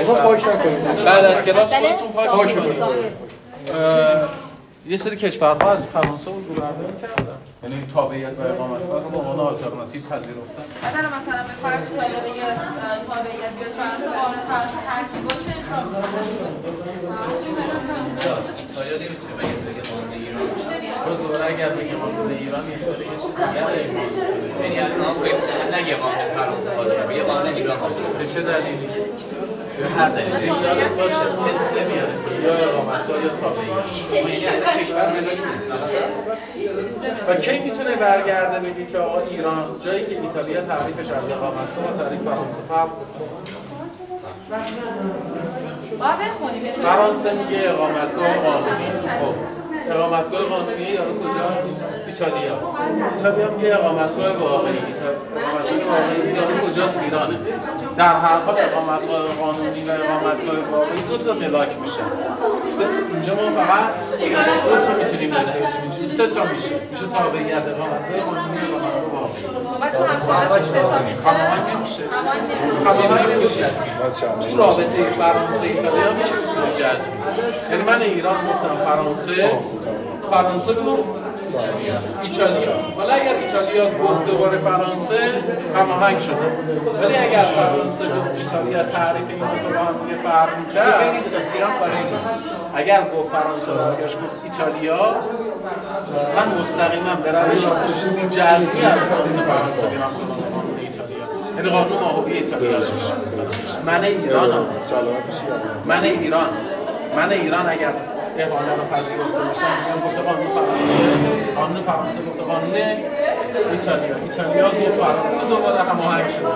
پاک نکنید. بعد از کلاس دل خودتون پاک پاک کنید. بکنید. اه، یه سری کشورها از فرانسه رو بردار کردن. یعنی تابعیت و اقامتگاه رو به عنوان آلترناتیو پذیرفتن اگر مثلا به فرض ایتالیا دیگه تابعیت بیاد فرانسه قانون فرانسه هرچی باشه ایتالیا نمی‌تونه بگه بگه قانون ایران باز دوباره اگر بگه قانون ایران یه چیز دیگه. یعنی الان نگه قانون فرانسه قانون ایران به چه دلیلی؟ هر دلیلی یادت باشه مثل میاره یا اقامتگاه یا تابعیت و کی می‌تونه برگرده بگه که آقا ایران جایی که ایتالیا تعریفش از اقامتگاه با تعریف فرانسه فرق. فرانسه میگه اقامتگاه قانونی. خب. اقامتگاه قانونی یارو کجا؟ ایتالیا. ایتالیا میگه اقامتگاه واقعی. کجاست ایرانه در هر حال اقامتگاه قانونی و اقامتگاه واقعی دو تا ملاک میشن سه اینجا ما فقط دو تا می‌تونیم داشته باشیم. سه تا میشه. میشه تابعیت اقامتگاه قانونی اقامتگاه واقعی بعد تو همشاهدش سه تا میشه هماهنگ نمیشه. تو رابطه فرانسه ایتالیا میشه اصول جذبی یعنی من ایران گفتم فرانسه. فرانسه گفت ایتالیا. حالا اگر ایتالیا گفت دوباره فرانسه هماهنگ شده. ولی اگر فرانسه گفت ایتالیا تعریف این دو با هم دیگه فرق اگر گفت فرانسه برگشت گفت ایتالیا من مستقیما به روش اصولی جزمی از قانون فرانسه میرم. سراغ قانون ایتالیا. یعنی قانون ماهوی ایتالیا من ایران من ایران. من ایران اگر احاله رو پذیرفته باشم میگم گفته قانون فرانسه. قانون فرانسه گفته قانون ایتالیا. ایتالیا گفت فرانسه دوباره هماهنگ شده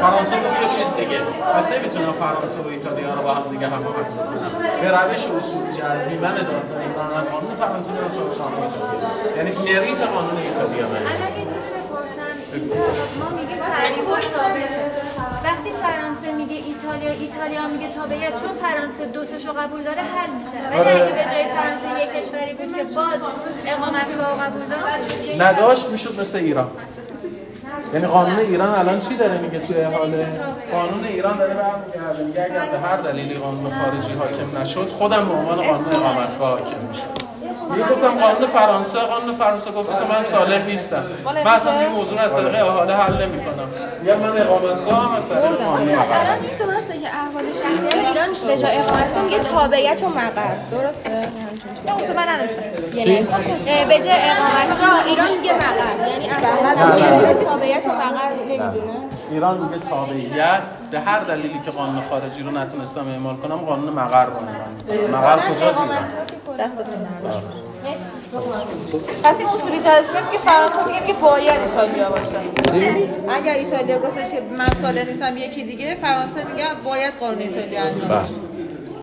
فرانسه گفت یه چیز دیگه. پس نمی‌تونم فرانسه و ایتالیا رو با هم دیگه هماهنگ کنم به روش اصول جزمی من از قانون فرانسه میرم سراغ قانون ایتالیا. یعنی نریت قانون ایتالیا من. ما میگیم تعریف ثابته. وقتی فرانسه میگه ایتالیا ایتالیا میگه تابعیت چون فرانسه دو تاشو قبول داره حل میشه. ولی آره. اگه به جای فرانسه یک کشوری بود که باز اقامتگاه قبول داشت نداشت می‌شد مثل ایران. یعنی قانون ایران الان چی داره میگه توی حاله قانون ایران داره برمیگرده. میگه اگر به هر دلیلی قانون خارجی حاکم نشد خودم به عنوان قانون اقامتگاه حاکم میشه گفتم قانون فرانسه قانون فرانسه گفته تو من صالح نیستم. من اصلا این موضوع از طریق احاله حل نمی کنم یا من اقامتگاه هم از طریق قانون الان مقرر این درسته که احوال شخصی ایران به جای اقامت میگه تابعیت و مقر درسته؟ اصلا چی؟ اه، به جای اقامتگاه ایران میگه مقر یعنی نه. تابعیت و مقر نمی‌دونه ایران میگه تابعیت به هر دلیلی که قانون خارجی رو نتونستم اعمال کنم قانون مقر می‌کنم مقر کجاست ایران پس این اصولی جذبه میگه فرانسه میگه که باید ایتالیا باشه. اگر ایتالیا گفتش که من صالح نیستم یکی دیگه فرانسه میگه باید قانون ایتالیا انجام بشه.